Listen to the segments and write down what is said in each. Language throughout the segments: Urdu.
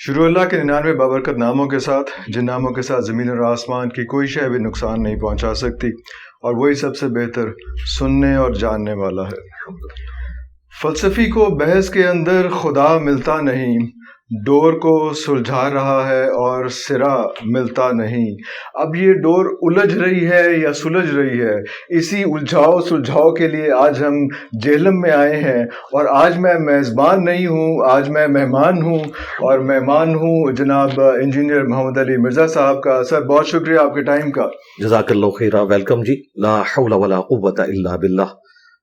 شروع اللہ کے ننانوے بابرکت ناموں کے ساتھ، جن ناموں کے ساتھ زمین اور آسمان کی کوئی شے بھی نقصان نہیں پہنچا سکتی، اور وہی سب سے بہتر سننے اور جاننے والا ہے۔ فلسفی کو بحث کے اندر خدا ملتا نہیں ڈور کو سلجھا رہا ہے اور سرا ملتا نہیں۔ اب یہ ڈور الجھ رہی ہے یا سلجھ رہی ہے؟ اسی الجھاؤ سلجھاؤ کے لیے آج ہم جہلم میں آئے ہیں اور آج میں میزبان نہیں ہوں، آج میں مہمان ہوں اور مہمان ہوں جناب انجینئر محمد علی مرزا صاحب کا۔ سر، بہت شکریہ آپ کے ٹائم کا۔ جزاک اللہ خیرہ ویلکم جی۔ لا حول ولا قوة الا باللہ۔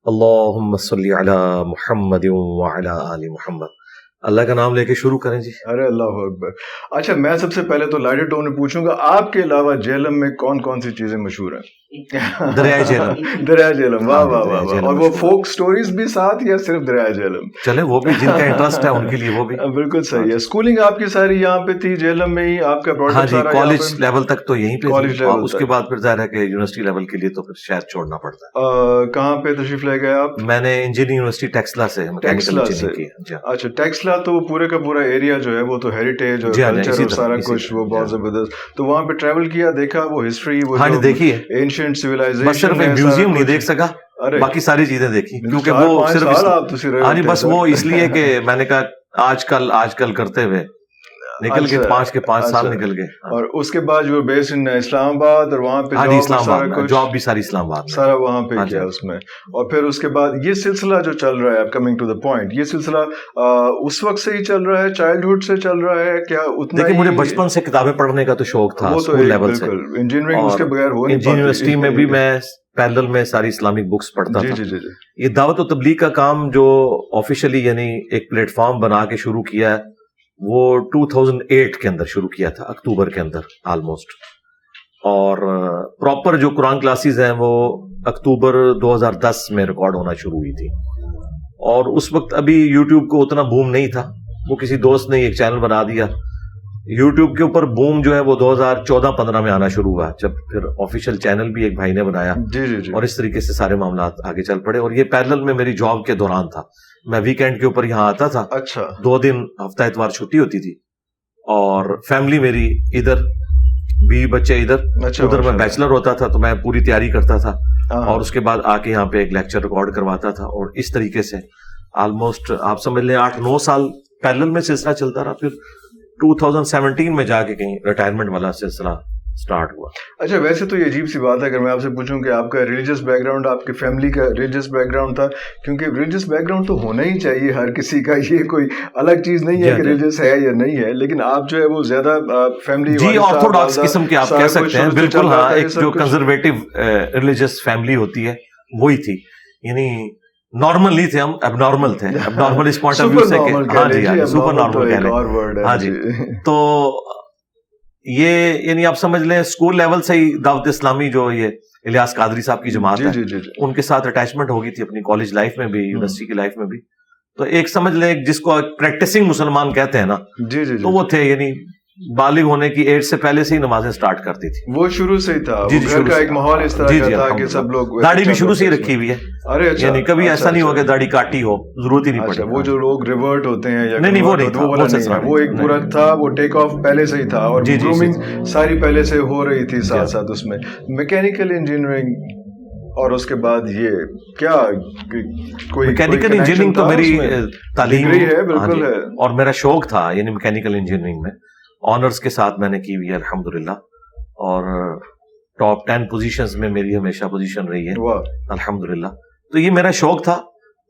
اللہم صلی علی محمد وعلی آل محمد۔ اللہ کا نام لے کے شروع کریں جی۔ ارے اللہ اکبر۔ اچھا میں سب سے پہلے تو لائٹر ٹون میں پوچھوں گا، آپ کے علاوہ جیلم میں کون کون سی چیزیں مشہور ہیں؟ دریائے جیلم. دریا جیلم. واہ واہ واہ واہ. جہلم اور وہ۔ فوک سٹوریز بھی ساتھ یا صرف دریا جیلم. چلے وہ بھی جن کا انٹرسٹ ہے ان کے لیے وہ بھی. بالکل صحیح ہے. اسکولنگ آپ کی ساری یہاں پہ تھی جیلم میں ہی آپ کا ہاں پروڈکٹ جی سارا یہاں کالج لیول تک تو یہیں پہ اس۔ کے بعد پھر ظاہر ہے کہ یونیورسٹی لیول کے لیے تو پھر شاید چھوڑنا پڑتا آ، کہاں پہ تشریف لے گئے آپ؟ ہے میں نے انجینئرنگ یونیورسٹی ٹیکسلا سے ٹیکسلا سے۔ ہے۔ جی ہاں۔ اچھا ٹیکسلا تو پورے کا پورا ایریا جو ہے وہ تو ہیریٹیج اور جی ہاں جی، کلچر اور طرح، سارا کچھ وہ بہت جی ہاں۔ زبردست. تو وہاں پہ ٹریول کیا دیکھا وہ ہسٹری وہ ہاں جی اینشنٹ سویلائزیشن بس صرف ایک میوزیم نہیں دیکھ سکا باقی ساری چیزیں دیکھی۔ کیونکہ وہ صرف ہاں جی بس وہ۔ اس لیے کہ میں نے کہا آج کل آج کل کرتے ہوئے نکل کے اچھا، پانچ کے پانچ سال اچھا۔ نکل گئے۔ ہاں۔ اور اس کے بعد جو بیس ان اسلام آباد اور وہاں پہ ہاں جی اسلام آباد جاب بھی ساری اسلام آباد سارا وہاں پہ ہاں جی۔ کیا اس میں۔ اور پھر اس کے بعد یہ سلسلہ جو چل رہا ہے کمنگ ٹو دا پوائنٹ یہ سلسلہ اس وقت سے ہی چل رہا ہے چائلڈہڈ سے چل رہا ہے کیا اتنا دیکھیں مجھے بچپن سے کتابیں پڑھنے کا تو شوق تھا اسکول لیول سے۔ انجینئرنگ اس کے بغیر ہو نہیں یونیورسٹی میں بھی میں پیرل میں ساری اسلامک بکس پڑھتا جی تھا۔ جی جی جی۔ یہ دعوت و تبلیغ کا کام جو آفیشیلی یعنی ایک پلیٹ فارم بنا کے شروع کیا ہے وہ 2008 کے اندر شروع کیا تھا اکتوبر کے اندر آلموسٹ اور پراپر جو قرآن کلاسز ہیں وہ اکتوبر 2010 میں ریکارڈ ہونا شروع ہوئی تھی۔ اور اس وقت ابھی یوٹیوب کو اتنا بوم نہیں تھا۔ وہ کسی دوست نے ایک چینل بنا دیا۔ یوٹیوب کے اوپر بوم جو ہے وہ دو ہزار چودہ پندرہ میں آنا شروع ہوا جب پھر آفیشیل چینل بھی ایک بھائی نے بنایا۔ جی جی جی۔ اور اس طریقے سے سارے معاملات آگے چل پڑے۔ اور یہ پیرل میں میری جاب کے دوران تھا۔ میں ویکینڈ کے اوپر یہاں آتا تھا۔ اچھا۔ دو دن ہفتہ اتوار چھٹی ہوتی تھی۔ اور فیملی میری ادھر بیوی بچے ادھر۔ اچھا ادھر میں بیچلر ہوتا تھا تو میں پوری تیاری کرتا تھا۔ اللہ۔ ہاں، اور اس کے بعد آ کے یہاں پہ ایک لیکچر ریکارڈ کرواتا تھا۔ اور اس طریقے سے آلموسٹ آپ سمجھ لیں آٹھ نو سال پیرل میں سلسلہ چلتا رہا۔ پھر 2017 میں جا کے کہیں ریٹائرمنٹ والا سلسلہ سٹارٹ ہوا۔ اچھا ویسے تو یہ عجیب سی بات ہے اگر میں آپ سے پوچھوں کہ آپ کا ریلیجس بیک گراؤنڈ آپ کی فیملی کا ریلیجس بیک گراؤنڈ تھا کیونکہ ریلیجس بیک گراؤنڈ تو ہونا ہی چاہیے ہر کسی کا یہ کوئی الگ چیز نہیں جی ہے کہ جی۔ ریلیجس ہے یا نہیں ہے لیکن آپ جو ہے وہ زیادہ فیملی جی آرتھوڈاکس قسم کے آپ کہہ سکتے ہیں۔ بالکل ہاں ایک جو کنزرویٹو ریلیجس فیملی ہوتی ہے وہی تھی۔ یعنی نارمل نہیں تھے ہم اب نارمل تھے۔ اب نارمل اس پوائنٹ آف ویو سے کہ ہاں جی سپر نارمل کہہ لیں ہاں جی۔ تو یہ یعنی آپ سمجھ لیں اسکول لیول سے ہی دعوت اسلامی جو یہ الیاس قادری صاحب کی جماعت جی ہے جی جی ان کے ساتھ اٹیچمنٹ ہوگی تھی اپنی کالج لائف میں بھی یونیورسٹی کی لائف میں بھی۔ تو ایک سمجھ لیں جس کو پریکٹسنگ مسلمان کہتے ہیں نا جی جی۔ تو وہ تھے یعنی بالغ ہونے کی ایج سے پہلے سے ہی نمازیں سٹارٹ کرتی تھی۔ وہ شروع سے ہی تھا۔ جی جی گھر شروع کا ایک ماحول اس طرح جی کا جی تھا کہ۔ سب لوگ داڑھی بھی شروع سے ہی رکھی ہوئی ہے۔ ارے اچھا یعنی کبھی اچھا، ایسا نہیں اچھا۔ ہوا کہ داڑھی کاٹی ہو ضرورت ہی نہیں اچھا پڑی وہ جو لوگ ریورٹ ہوتے ہیں یا نہیں، نہیں، وہ نہیں وہ ایک پورا۔ تھا۔ وہ ٹیک آف پہلے سے ہی تھا اور جی، جی، گرومنگ ساری پہلے سے ہو رہی تھی ساتھ۔ ساتھ اس میں۔ میکینیکل انجینئرنگ اور اس کے بعد یہ کیا کوئی میکینیکل انجینئرنگ تو میری تعلیم ہے ہاں بالکل۔ ہے۔ اور میرا شوق تھا یعنی میکینیکل انجینئرنگ میں۔ آنرس کے ساتھ میں نے کی ہوئی ہے الحمد اور ٹاپ ٹین پوزیشنز میں میری ہمیشہ پوزیشن رہی ہے۔ الحمد للہ تو یہ میرا شوق تھا۔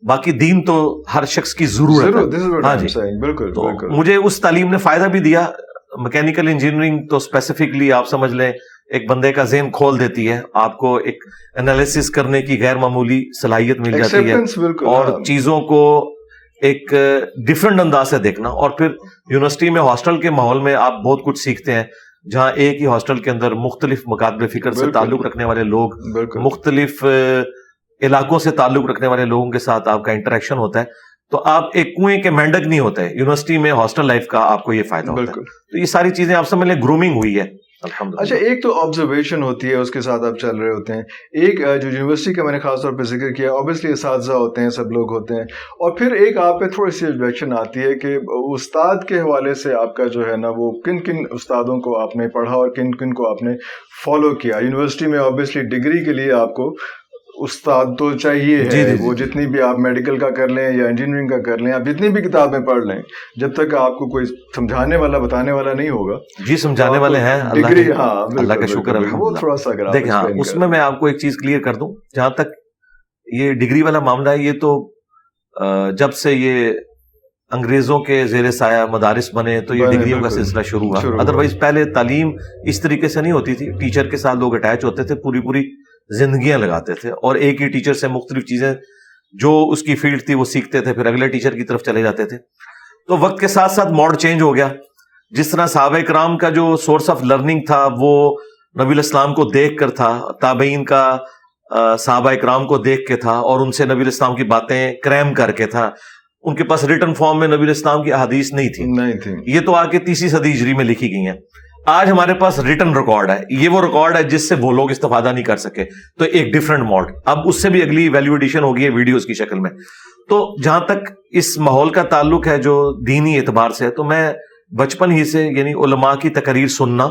باقی دین تو ہر شخص کی ضرورت ہاں جی۔ بالکل مجھے اس تعلیم نے فائدہ بھی دیا۔ میکینیکل انجینئرنگ تو اسپیسیفکلی آپ سمجھ لیں ایک بندے کا ذہن کھول دیتی ہے۔ آپ کو ایک انالیسس کرنے کی غیر معمولی صلاحیت مل جاتی ہے۔ اور ہاں۔ چیزوں کو ایک ڈفرنٹ انداز سے دیکھنا اور پھر یونیورسٹی میں ہاسٹل کے ماحول میں آپ بہت کچھ سیکھتے ہیں جہاں ایک ہی ہاسٹل کے اندر مختلف مقابل فکر سے۔ تعلق رکھنے والے لوگ مختلف علاقوں سے تعلق رکھنے والے لوگوں کے ساتھ آپ کا انٹریکشن ہوتا ہے۔ تو آپ ایک کنویں کے مینڈک نہیں ہوتے یونیورسٹی میں ہاسٹل لائف کا آپ کو یہ فائدہ ہوتا ہے۔ تو یہ ساری چیزیں آپ سمجھ لیں گرومنگ ہوئی ہے۔ اچھا ایک تو آبزرویشن ہوتی ہے، اس کے ساتھ آپ چل رہے ہوتے ہیں۔ ایک جو یونیورسٹی کا میں نے خاص طور پہ ذکر کیا اوبیسلی اساتذہ ہوتے ہیں، سب لوگ ہوتے ہیں۔ اور پھر ایک آپ پہ تھوڑی سی آبجیکشن آتی ہے کہ استاد کے حوالے سے آپ کا جو ہے نا، وہ کن کن استادوں کو آپ نے پڑھا اور کن کن کو آپ نے فالو کیا۔ یونیورسٹی میں آبویسلی ڈگری کے لیے آپ کو استاد تو چاہیے ہے جی، جی، جی۔ وہ جتنی بھی آپ میڈیکل کا کر لیں یا انجینئرنگ کا کر لیں آپ جتنی بھی کتابیں پڑھ لیں جب تک آپ کو کوئی سمجھانے والا بتانے والا نہیں ہوگا جی سمجھانے والے ہیں ڈگری ہاں اللہ کا شکر وہ تھوڑا سا دیکھیں ہاں اس میں میں آپ کو ایک چیز کلیئر کر دوں جہاں تک یہ ڈگری والا معاملہ ہے یہ تو جب سے یہ انگریزوں کے زیر سایہ مدارس بنے تو یہ ڈگریوں کا سلسلہ شروع ہوا۔ ادروائز پہلے تعلیم اس طریقے سے نہیں ہوتی تھی۔ ٹیچر کے ساتھ لوگ اٹیچ ہوتے تھے پوری پوری زندگیاں لگاتے تھے اور ایک ہی ٹیچر سے مختلف چیزیں جو اس کی فیلڈ تھی وہ سیکھتے تھے پھر اگلے ٹیچر کی طرف چلے جاتے تھے۔ تو وقت کے ساتھ ساتھ موڈ چینج ہو گیا۔ جس طرح صحابہ کرام کا جو سورس آف لرننگ تھا وہ نبی الاسلام کو دیکھ کر تھا تابعین کا صحابہ کرام کو دیکھ کے تھا اور ان سے نبی الاسلام کی باتیں کریم کر کے تھا۔ ان کے پاس ریٹرن فارم میں نبی الاسلام کی احادیث نہیں تھی۔ نہیں تھی۔ یہ تو آ کے تیسری صدی ہجری میں لکھی گئی ہیں۔ آج ہمارے پاس ریٹرن ریکارڈ ہے۔ یہ وہ ریکارڈ ہے جس سے وہ لوگ استفادہ نہیں کر سکے۔ تو ایک ڈفرنٹ موڈ اب اس سے بھی اگلی ویلو ایڈیشن ہوگی ہے ویڈیوز کی شکل میں۔ تو جہاں تک اس ماحول کا تعلق ہے جو دینی اعتبار سے ہے تو میں بچپن ہی سے یعنی علماء کی تقریر سننا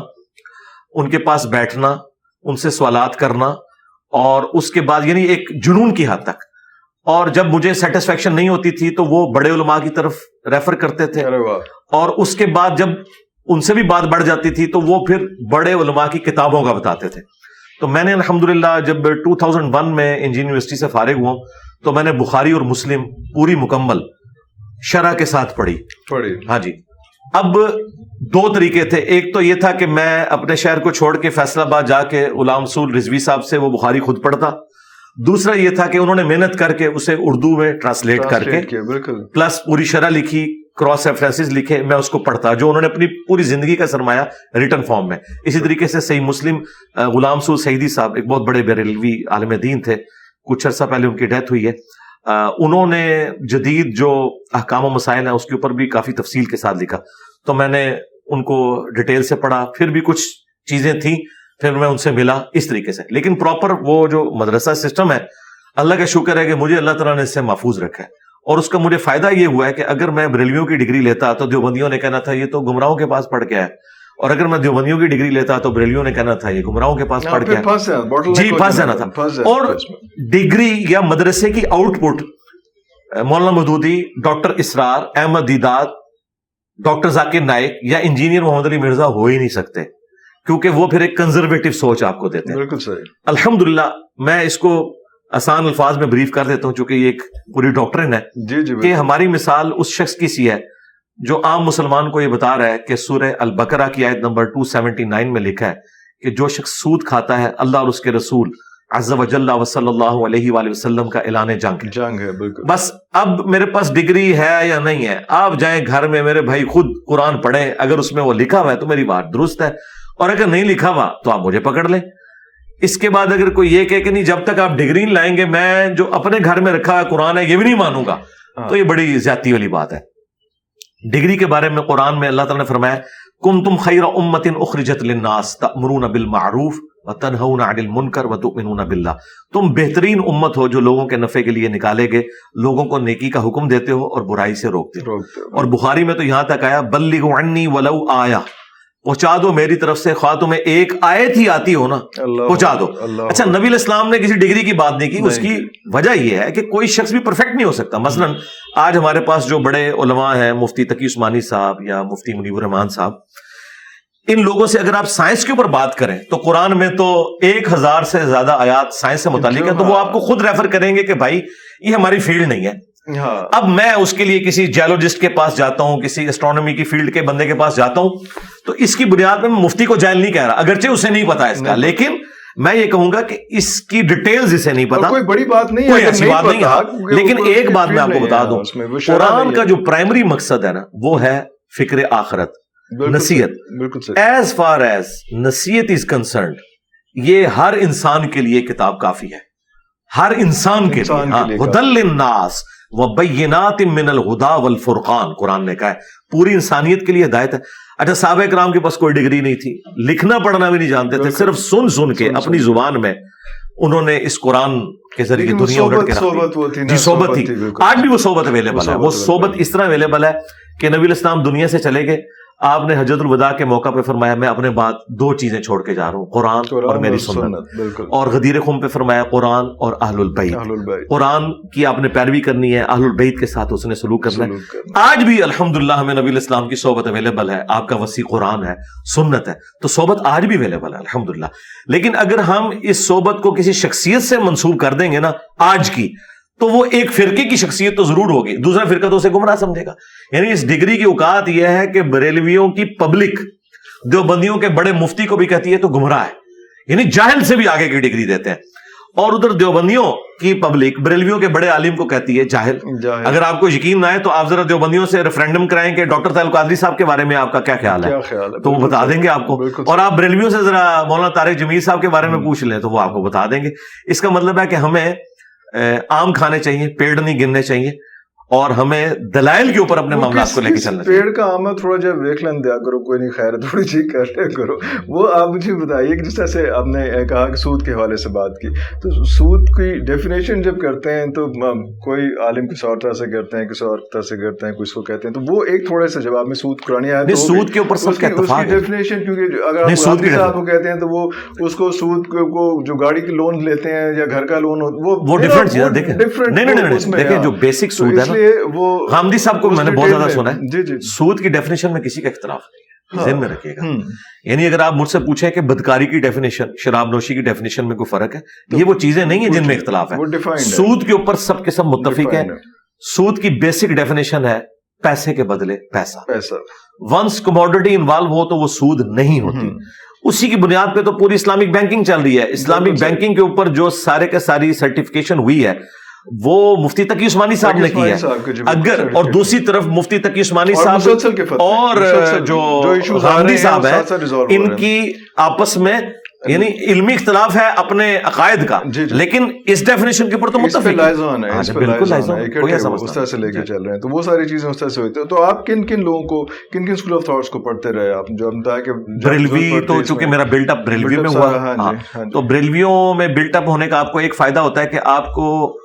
ان کے پاس بیٹھنا ان سے سوالات کرنا اور اس کے بعد یعنی ایک جنون کی حد تک۔ اور جب مجھے سیٹسفیکشن نہیں ہوتی تھی تو وہ بڑے علماء کی طرف ریفر کرتے تھے۔ اور اس کے بعد جب ان سے بھی بات بڑھ جاتی تھی تو وہ پھر بڑے علماء کی کتابوں کا بتاتے تھے۔ تو میں نے الحمد للہ جب ٹو تھاؤزینڈ ون میں انجینئر یونیورسٹی سے فارغ ہوا تو میں نے بخاری اور مسلم پوری مکمل شرح کے ساتھ پڑھی۔ پڑھی۔ ہاں جی۔ اب دو طریقے تھے۔ ایک تو یہ تھا کہ میں اپنے شہر کو چھوڑ کے فیصلہ آباد جا کے غلام سول رضوی صاحب سے وہ بخاری خود پڑھتا۔ دوسرا یہ تھا کہ انہوں نے محنت کر کے اسے اردو میں ٹرانسلیٹ کر کے پلس پوری شرح لکھی۔ کراس ریفرنس لکھے، میں اس کو پڑھتا، جو انہوں نے اپنی پوری زندگی کا سرمایہ ریٹرن فارم میں۔ اسی طریقے سے صحیح مسلم غلام سو سعیدی صاحب ایک بہت بڑے بیرلوی عالم دین تھے، کچھ عرصہ پہلے ان کی ڈیتھ ہوئی ہے۔ انہوں نے جدید جو احکام و مسائل ہیں، اس کے اوپر بھی کافی تفصیل کے ساتھ لکھا۔ تو میں نے ان کو ڈیٹیل سے پڑھا، پھر بھی کچھ چیزیں تھیں، پھر میں ان سے ملا اس طریقے سے۔ لیکن پراپر وہ جو مدرسہ سسٹم ہے، اللہ کا شکر ہے کہ مجھے اللہ تعالیٰ نے اس سے محفوظ رکھا ہے۔ اور اس کا مجھے فائدہ یہ ہوا ہے کہ اگر میں بریلویوں کی ڈگری لیتا تو دیوبندیوں نے کہنا تھا یہ تو گمراہوں کے پاس پڑھ کے ہے۔ اور اگر میں دیوبندیوں کی ڈگری لیتا تو بریلیوں نے کہنا تھا یہ گمراہوں کے پاس پڑھ کے جی پھنس جانا تھا اور ڈگری یا مدرسے کی output Maulana Maududi doctor Israr Ahmed Deedat doctor Zakir Naik یا انجینئر محمد علی مرزا ہو ہی نہیں سکتے۔ کیونکہ وہ پھر ایک کنزرویٹو سوچ آپ کو دیتے ہیں۔ بالکل الحمد میں اس کو آسان الفاظ میں بریف کر دیتا ہوں چونکہ یہ ایک پوری ڈاکٹرن ہے جی جی کہ ہماری مثال اس شخص کی سی ہے جو عام مسلمان کو یہ بتا رہا ہے کہ سورہ البقرہ کی آیت نمبر 279 میں لکھا ہے کہ جو شخص سود کھاتا ہے اللہ اور اس کے رسول عز و جل و صلی اللہ علیہ وآلہ وسلم کا اعلان جنگ جنگ ہے بالکل۔ بس اب میرے پاس ڈگری ہے یا نہیں ہے؟ آپ جائیں گھر میں میرے بھائی خود قرآن پڑھیں اگر اس میں وہ لکھا ہوا ہے تو میری بات درست ہے اور اگر نہیں لکھا ہوا تو آپ مجھے پکڑ لیں۔ اس کے بعد اگر کوئی یہ کہ نہیں جب تک آپ ڈگری لائیں گے میں جو اپنے گھر میں رکھا ہے قرآن ہے یہ بھی نہیں مانوں گا ہاں۔ تو یہ بڑی زیادتی والی بات ہے۔ ڈگری کے بارے میں قرآن میں اللہ تعالیٰ نے فرمایا کم تم خیر امت اخرجت للناس تأمرون بالمعروف وتنہون عن المنکر وتؤمنون باللہ. تم بہترین امت ہو جو لوگوں کے نفع کے لیے نکالے گئے لوگوں کو نیکی کا حکم دیتے ہو اور برائی سے روکتے ہو۔ اور بخاری میں تو یہاں تک آیا بلغوا عنی ولو آیا پہنچا دو میری طرف سے خواہ تمہیں ایک آیت ہی آتی ہو نا پہنچا دو۔ اچھا نبی الاسلام نے کسی ڈگری کی بات نہیں کی اس کی وجہ یہ ہے کہ کوئی شخص بھی پرفیکٹ نہیں ہو سکتا۔ مثلا آج ہمارے پاس جو بڑے علماء ہیں مفتی تقی عثمانی صاحب یا مفتی منیب الرحمان صاحب ان لوگوں سے اگر آپ سائنس کے اوپر بات کریں تو قرآن میں تو ایک ہزار سے زیادہ آیات سائنس سے متعلق ہے تو وہ آپ کو خود ریفر کریں گے کہ بھائی یہ ہماری فیلڈ نہیں ہے۔ ہاں۔ اب میں اس کے لیے کسی جیولوجسٹ کے پاس جاتا ہوں کسی اسٹرانومی کی فیلڈ کے بندے کے پاس جاتا ہوں تو اس کی بنیاد میں مفتی کو جائل نہیں کہہ رہا اگرچہ اسے نہیں پتا اس کا لیکن میں یہ کہوں گا کہ اس کی ڈیٹیلز اسے نہیں پتا۔ کوئی بڑی بات نہیں کوئی ایسی بات نہیں ہے۔ لیکن ایک بات میں آپ کو بتا دوں قرآن کا جو پرائمری مقصد ہے نا وہ ہے فکر آخرت نصیحت۔ ایز فار ایز نصیحت از کنسرنڈ یہ ہر انسان کے لیے کتاب کافی ہے۔ ہر انسان کے لیے ہاں، دل الناس وہ بینات من الہدا والفرقان قرآن نے کہا ہے۔ پوری انسانیت کے لیے ہدایت ہے۔ اچھا صحابہ کرام کے پاس کوئی ڈگری نہیں تھی۔ لکھنا پڑھنا بھی نہیں جانتے تھے صرف سن سن کے اپنی زبان میں انہوں نے اس قرآن کے ذریعے دنیا اگڑ کے رکھ جی صحبت تھی۔ آج بھی وہ صحبت اویلیبل ہے۔ وہ صحبت اس طرح اویلیبل ہے کہ نبی الاسلام دنیا سے چلے گئے۔ آپ نے حجت الوداع کے موقع پہ فرمایا میں اپنے بعد دو چیزیں چھوڑ کے جا رہا ہوں قرآن اور میری سنت اور غدیر خم پہ فرمایا قرآن اور اہل البیت۔ قرآن کی آپ نے پیروی کرنی ہے اہل البیت کے ساتھ اس نے سلوک کرنا ہے۔ آج بھی الحمد ہمیں نبی الاسلام کی صحبت اویلیبل ہے آپ کا وسیع قرآن ہے سنت ہے۔ تو صحبت آج بھی اویلیبل ہے الحمد لیکن اگر ہم اس صحبت کو کسی شخصیت سے منسوخ کر دیں گے نا آج کی تو وہ ایک فرقے کی شخصیت تو ضرور ہوگی۔ دوسرا فرقہ تو اسے گمراہ سمجھے گا۔ یعنی اس ڈگری کی اوقات یہ ہے کہ بریلویوں کی پبلک دیوبندیوں کے بڑے مفتی کو بھی کہتی ہے تو گمراہ ہے۔ یعنی جاہل سے بھی آگے کی ڈگری دیتے ہیں۔ اور ادھر دیوبندیوں کی پبلک بریلویوں کے بڑے عالم کو کہتی ہے جاہل۔ اگر آپ کو یقین نہ آئے تو آپ ذرا دیوبندیوں سے ریفرینڈم کرائیں کہ ڈاکٹر طاہل قادری صاحب کے بارے میں آپ کا کیا خیال ہے؟ تو وہ بتا دیں گے آپ کو۔ اور آپ بریلویوں سے ذرا مولانا طارق جمیل صاحب کے بارے میں پوچھ لیں تو وہ آپ کو بتا دیں گے۔ اس کا مطلب ہے کہ ہمیں آم کھانے چاہیے پیڑ نہیں گرنے چاہیے۔ اور ہمیں دلائل کے اوپر اپنے معاملات کو لے کے چلنا پیڑ کا آمد تھوڑا جب ویک لین دیا کرو کوئی نہیں خیر تھوڑی جی کر لیا کرو۔ وہ آپ مجھے بتائیے کہ جس طرح سے آپ نے کہا کہ سود کے حوالے سے بات کی تو سود کی ڈیفینیشن جب کرتے ہیں تو کوئی عالم کسی اور طرح سے کرتے ہیں کسی اور طرح سے کرتے ہیں کوئی اس کو کہتے ہیں۔ تو وہ ایک تھوڑے سے جواب میں سود قرآن آیا تو سود کے اوپر سب کا اتفاق ہے۔ ڈیفینیشن کیونکہ اگر آپ صاحب کو کہتے ہیں تو وہ اس کو سود کو جو گاڑی کی لون لیتے ہیں یا گھر کا لون وہ وہ ڈیفرنٹ چیز ہے دیکھیں۔ نہیں نہیں نہیں دیکھیں جو بیسک سود ہے نا وہ غامدی صاحب کو میں نے بہت زیادہ سنا ہے جی، جی۔ سود کی ڈیفینیشن میں کسی کا اختلاف نہیں ہاں۔ ذہن میں رکھیے گا۔ یعنی اگر آپ مجھ سے پوچھیں کہ بدکاری کی ڈیفینیشن شراب نوشی کی ڈیفینیشن میں کوئی فرق ہے یہ وہ چیزیں نہیں ہیں جن میں اختلاف ہے۔ سود کے اوپر سب کے سب متفق ہے۔ سود کی بیسک ڈیفینیشن ہے پیسے کے بدلے پیسہ۔ ونس کموڈٹی انوالو ہو تو وہ سود نہیں ہوتی۔ اسی کی بنیاد پہ تو پوری اسلامک بینکنگ چل رہی ہے۔ اسلامک بینکنگ کے اوپر جو سارے کے ساری سرٹیفکیشن ہوئی ہے وہ مفتی تقی عثمانی صاحب نے کی ہے۔ جی، اگر اور دوسری طرف مفتی تقی عثمانی صاحب اور جو غامدی صاحب ہیں ان کی آپس میں یعنی علمی اختلاف ہے اپنے عقائد کا جی، جی۔ لیکن اس ڈیفینیشن کے اوپر تو متفق اس طرح سے لے کے چل رہے ہیں۔ تو وہ ساری چیزیں اس طرح سے ہوتی ہیں۔ تو آپ کن کن لوگوں کو کن کن سکول آف تھاٹس کو پڑھتے رہے آپ؟ جو ہم کہ بریلوی تو چونکہ میرا بلٹ اپ بریلوی میں ہوا ہاں ہاں۔ تو بریلویوں میں بلٹ اپ ہونے کا آپ کو ایک فائدہ ہوتا ہے کہ آپ کو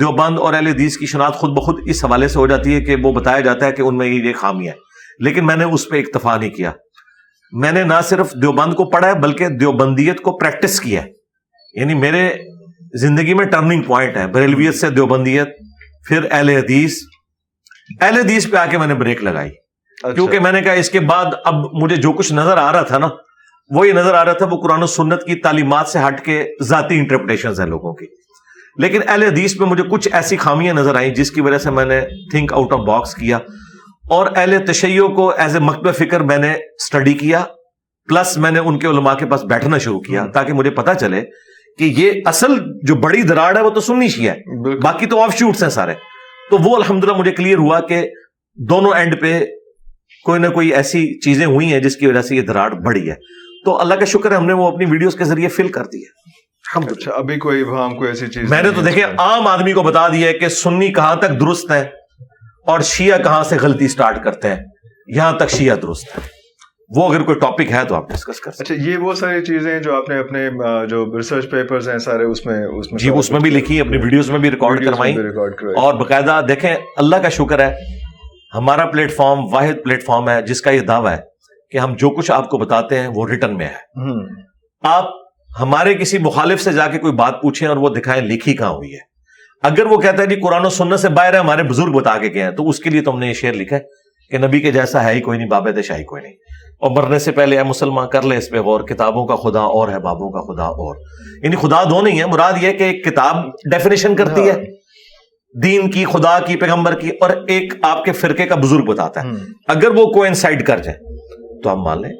دیوبند اور اہل حدیث کی شناخت خود بخود اس حوالے سے ہو جاتی ہے کہ وہ بتایا جاتا ہے کہ ان میں یہ خامی ہے۔ لیکن میں نے اس پہ اکتفا نہیں کیا۔ میں نے نہ صرف دیوبند کو پڑھا ہے بلکہ دیوبندیت کو پریکٹس کیا ہے۔ یعنی میرے زندگی میں ٹرننگ پوائنٹ ہے۔ بریلویت سے دیوبندیت پھر اہل حدیث۔ اہل حدیث پہ آ کے میں نے بریک لگائی۔ اچھا۔ کیونکہ میں نے کہا اس کے بعد اب مجھے جو کچھ نظر آ رہا تھا نا وہ یہ نظر آ رہا تھا وہ قرآن و سنت کی تعلیمات سے ہٹ کے ذاتی انٹرپریٹیشن ہیں لوگوں کی لیکن اہل حدیث میں مجھے کچھ ایسی خامیاں نظر آئیں جس کی وجہ سے میں نے تھنک آؤٹ آف باکس کیا اور اہل تشیعوں کو ایز اے مکتب فکر میں نے اسٹڈی کیا پلس میں نے ان کے علماء کے پاس بیٹھنا شروع کیا تاکہ مجھے پتا چلے کہ یہ اصل جو بڑی دراڑ ہے وہ تو سننی شی ہے. باقی تو آف شوٹس ہیں سارے. تو وہ الحمدللہ مجھے کلیئر ہوا کہ دونوں اینڈ پہ کوئی نہ کوئی ایسی چیزیں ہوئی ہیں جس کی وجہ سے یہ دراڑ بڑی ہے. تو اللہ کا شکر ہے ہم نے وہ اپنی ویڈیوز کے ذریعے فل کر دی ہے۔ اچھا ابھی کوئی ہم کوئی ایسی چیز میں نے تو دیکھیں عام آدمی کو بتا دیا کہ سنی کہاں تک درست ہے اور شیعہ کہاں سے غلطی سٹارٹ کرتے ہیں۔ یہاں تک شیعہ درست ہے۔ وہ اگر کوئی ٹاپک ہے تو آپ ڈسکس کر سکتے اچھا یہ وہ ساری چیزیں جو آپ نے اپنے جو ریسرچ پیپرز ہیں سارے اس میں اس میں جی اس میں بھی لکھی اپنی ویڈیوز میں بھی ریکارڈ کروائی۔ اور باقاعدہ دیکھیں اللہ کا شکر ہے ہمارا پلیٹ فارم واحد پلیٹ فارم ہے جس کا یہ دعویٰ ہے۔ کہ ہم جو کچھ آپ کو بتاتے ہیں وہ ریٹرن میں ہے۔ آپ ہمارے کسی مخالف سے جا کے کوئی بات پوچھیں اور وہ دکھائیں لکھی کہاں ہوئی ہے۔ اگر وہ کہتا ہے جی قرآن و سنت سے باہر ہے ہمارے بزرگ بتا کے گئے ہیں تو اس کے لیے تم نے یہ شعر لکھا ہے کہ نبی کے جیسا ہے ہی کوئی نہیں بابے شاہی کوئی نہیں۔ اور مرنے سے پہلے اے مسلمان کر لے اس پہ غور کتابوں کا خدا اور ہے بابوں کا خدا اور۔ یعنی خدا دو نہیں ہے مراد یہ کہ ایک کتاب ڈیفینیشن کرتی ہے۔ دین کی خدا کی پیغمبر کی اور ایک آپ کے فرقے کا بزرگ بتاتا ہے۔ اگر وہ کو انسائڈ کر جائے تو ہم مان لیں۔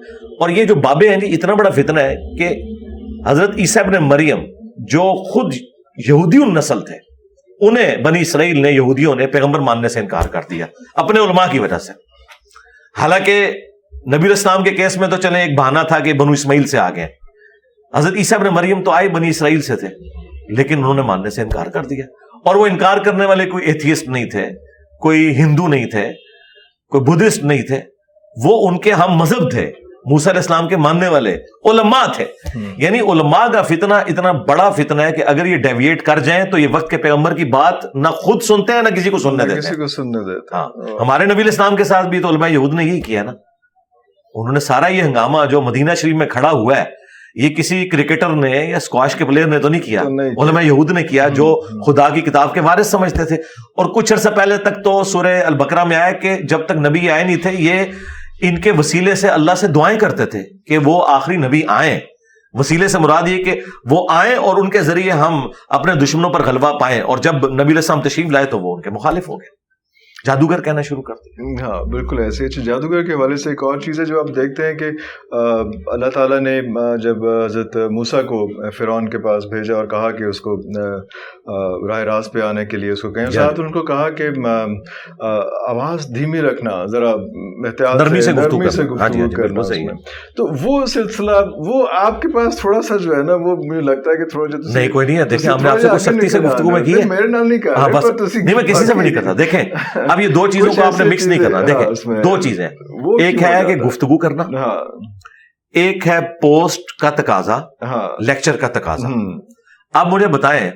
اور یہ جو بابے ہیں جی اتنا بڑا فتنہ ہے کہ حضرت عیسیٰ ابن مریم جو خود یہودی نسل تھے، انہیں بنی اسرائیل نے، یہودیوں نے پیغمبر ماننے سے انکار کر دیا، اپنے علماء کی وجہ سے۔ حالانکہ نبی الاسلام کے کیس میں تو چلے ایک بہانہ تھا کہ بنو اسماعیل سے آگے حضرت عیسیٰ ابن مریم تو آئے بنی اسرائیل سے تھے، لیکن انہوں نے ماننے سے انکار کر دیا۔ اور وہ انکار کرنے والے کوئی ایتھیسٹ نہیں تھے، کوئی ہندو نہیں تھے، کوئی بدھسٹ نہیں تھے۔ وہ ان کے ہم مذہب تھے موسیٰ علیہ السلام کے ماننے والے علماء تھے۔ یعنی علماء کا فتنہ اتنا بڑا فتنہ ہے کہ اگر یہ ڈیویٹ کر جائیں تو یہ وقت کے پیغمبر کی بات نہ خود سنتے ہیں نہ کسی کو سننے دیتے کسی کو سننے دیتے ہاں ہمارے نبی علیہ السلام کے ساتھ بھی تو علماء یہود نے یہی کیا نا۔ انہوں نے سارا یہ ہنگامہ جو مدینہ شریف میں کھڑا ہوا ہے یہ کسی کرکٹر نے یا اسکواش کے پلیئر نے تو نہیں کیا۔ علماء یہود نے کیا جو خدا کی کتاب کے وارث سمجھتے تھے۔ اور کچھ عرصہ پہلے تک تو سورہ البقرہ میں آیا کہ جب تک نبی آئے نہیں تھے یہ ان کے وسیلے سے اللہ سے دعائیں کرتے تھے کہ وہ آخری نبی آئیں۔ وسیلے سے مراد یہ کہ وہ آئیں اور ان کے ذریعے ہم اپنے دشمنوں پر غلبہ پائیں اور جب نبی السلام تشریف لائے تو وہ ان کے مخالف ہو گئے۔ جادوگر کہنا شروع کرتے ہاں بالکل ایسے اچھا جادوگر کے حوالے سے ایک اور چیز ہے جو آپ دیکھتے ہیں کہ اللہ تعالیٰ نے جب حضرت موسا کو فرعون کے پاس بھیجا اور کہا کہ اس کو راہ راست پہ آنے کے لیے اس کو کہیں ساتھ ان کو کہا کہ آواز دھیمی رکھنا ذرا احتیاط نرمی سے نرمی سے ہاں جی، گفتگو ہاں جی، کرنا۔ تو وہ سلسلہ وہ آپ کے پاس تھوڑا سا جو ہے نا وہ مجھے لگتا ہے کہ تھوڑا جو نہیں کوئی نہیں ہے دیکھیں ہم نے آپ سے کوئی سختی سے گفتگو میں کی ہے۔ میرے نام نہیں کہا ہاں نہیں میں کسی سے بھی نہیں کرتا دیکھیں اب یہ دو چیزوں کو آپ نے مکس نہیں کرنا۔ ہاں، دیکھیں میں- دو چیزیں۔ وہ ایک ہے کہ گفتگو کرنا۔ ہاں۔ ایک ہے پوسٹ کا تقاضا۔ ہاں۔ لیکچر کا تقاضا۔ آپ مجھے بتائیں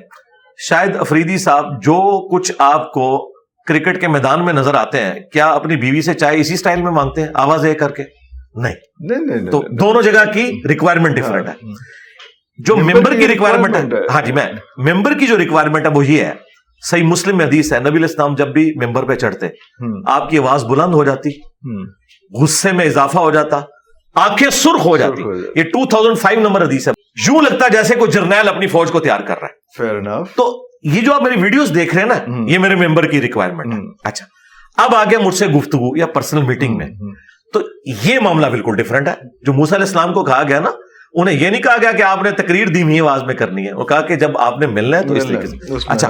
شاید افریدی صاحب جو کچھ آپ کو کرکٹ کے میدان میں نظر آتے ہیں کیا اپنی بیوی سے چائے اسی سٹائل میں مانگتے ہیں؟ آواز کر کے۔ نہیں۔ تو دونوں جگہ کی ریکوائرمنٹ ڈفرنٹ ہے۔ جو ممبر کی ریکوائرمنٹ ہے۔ ہاں جی میں ممبر کی جو ریکوائرمنٹ ہے وہ یہ ہے۔ صحیح مسلم میں حدیث ہے نبی علیہ السلام جب بھی ممبر پہ چڑھتے آپ کی آواز بلند ہو جاتی غصے میں اضافہ ہو جاتا آنکھیں سرخ ہو جاتی۔ یہ 2005 نمبر حدیث ہے۔ یوں لگتا جیسے کوئی جرنیل اپنی فوج کو تیار کر رہا ہے۔ Fair enough تو یہ جو آپ میری ویڈیوز دیکھ رہے ہیں نا۔ یہ میرے ممبر کی ریکوائرمنٹ ہے۔ اچھا۔ اب آگے مجھ سے گفتگو یا پرسنل میٹنگ میں۔ تو یہ معاملہ بالکل ڈفرنٹ ہے۔ جو موسیٰ علیہ السلام کو کہا گیا نا انہیں یہ نہیں کہا گیا کہ آپ نے تقریر دھیمی آواز میں کرنی ہے۔ وہ کہا کہ جب آپ نے ملنا ہے تو اس طریقے سے۔ اچھا۔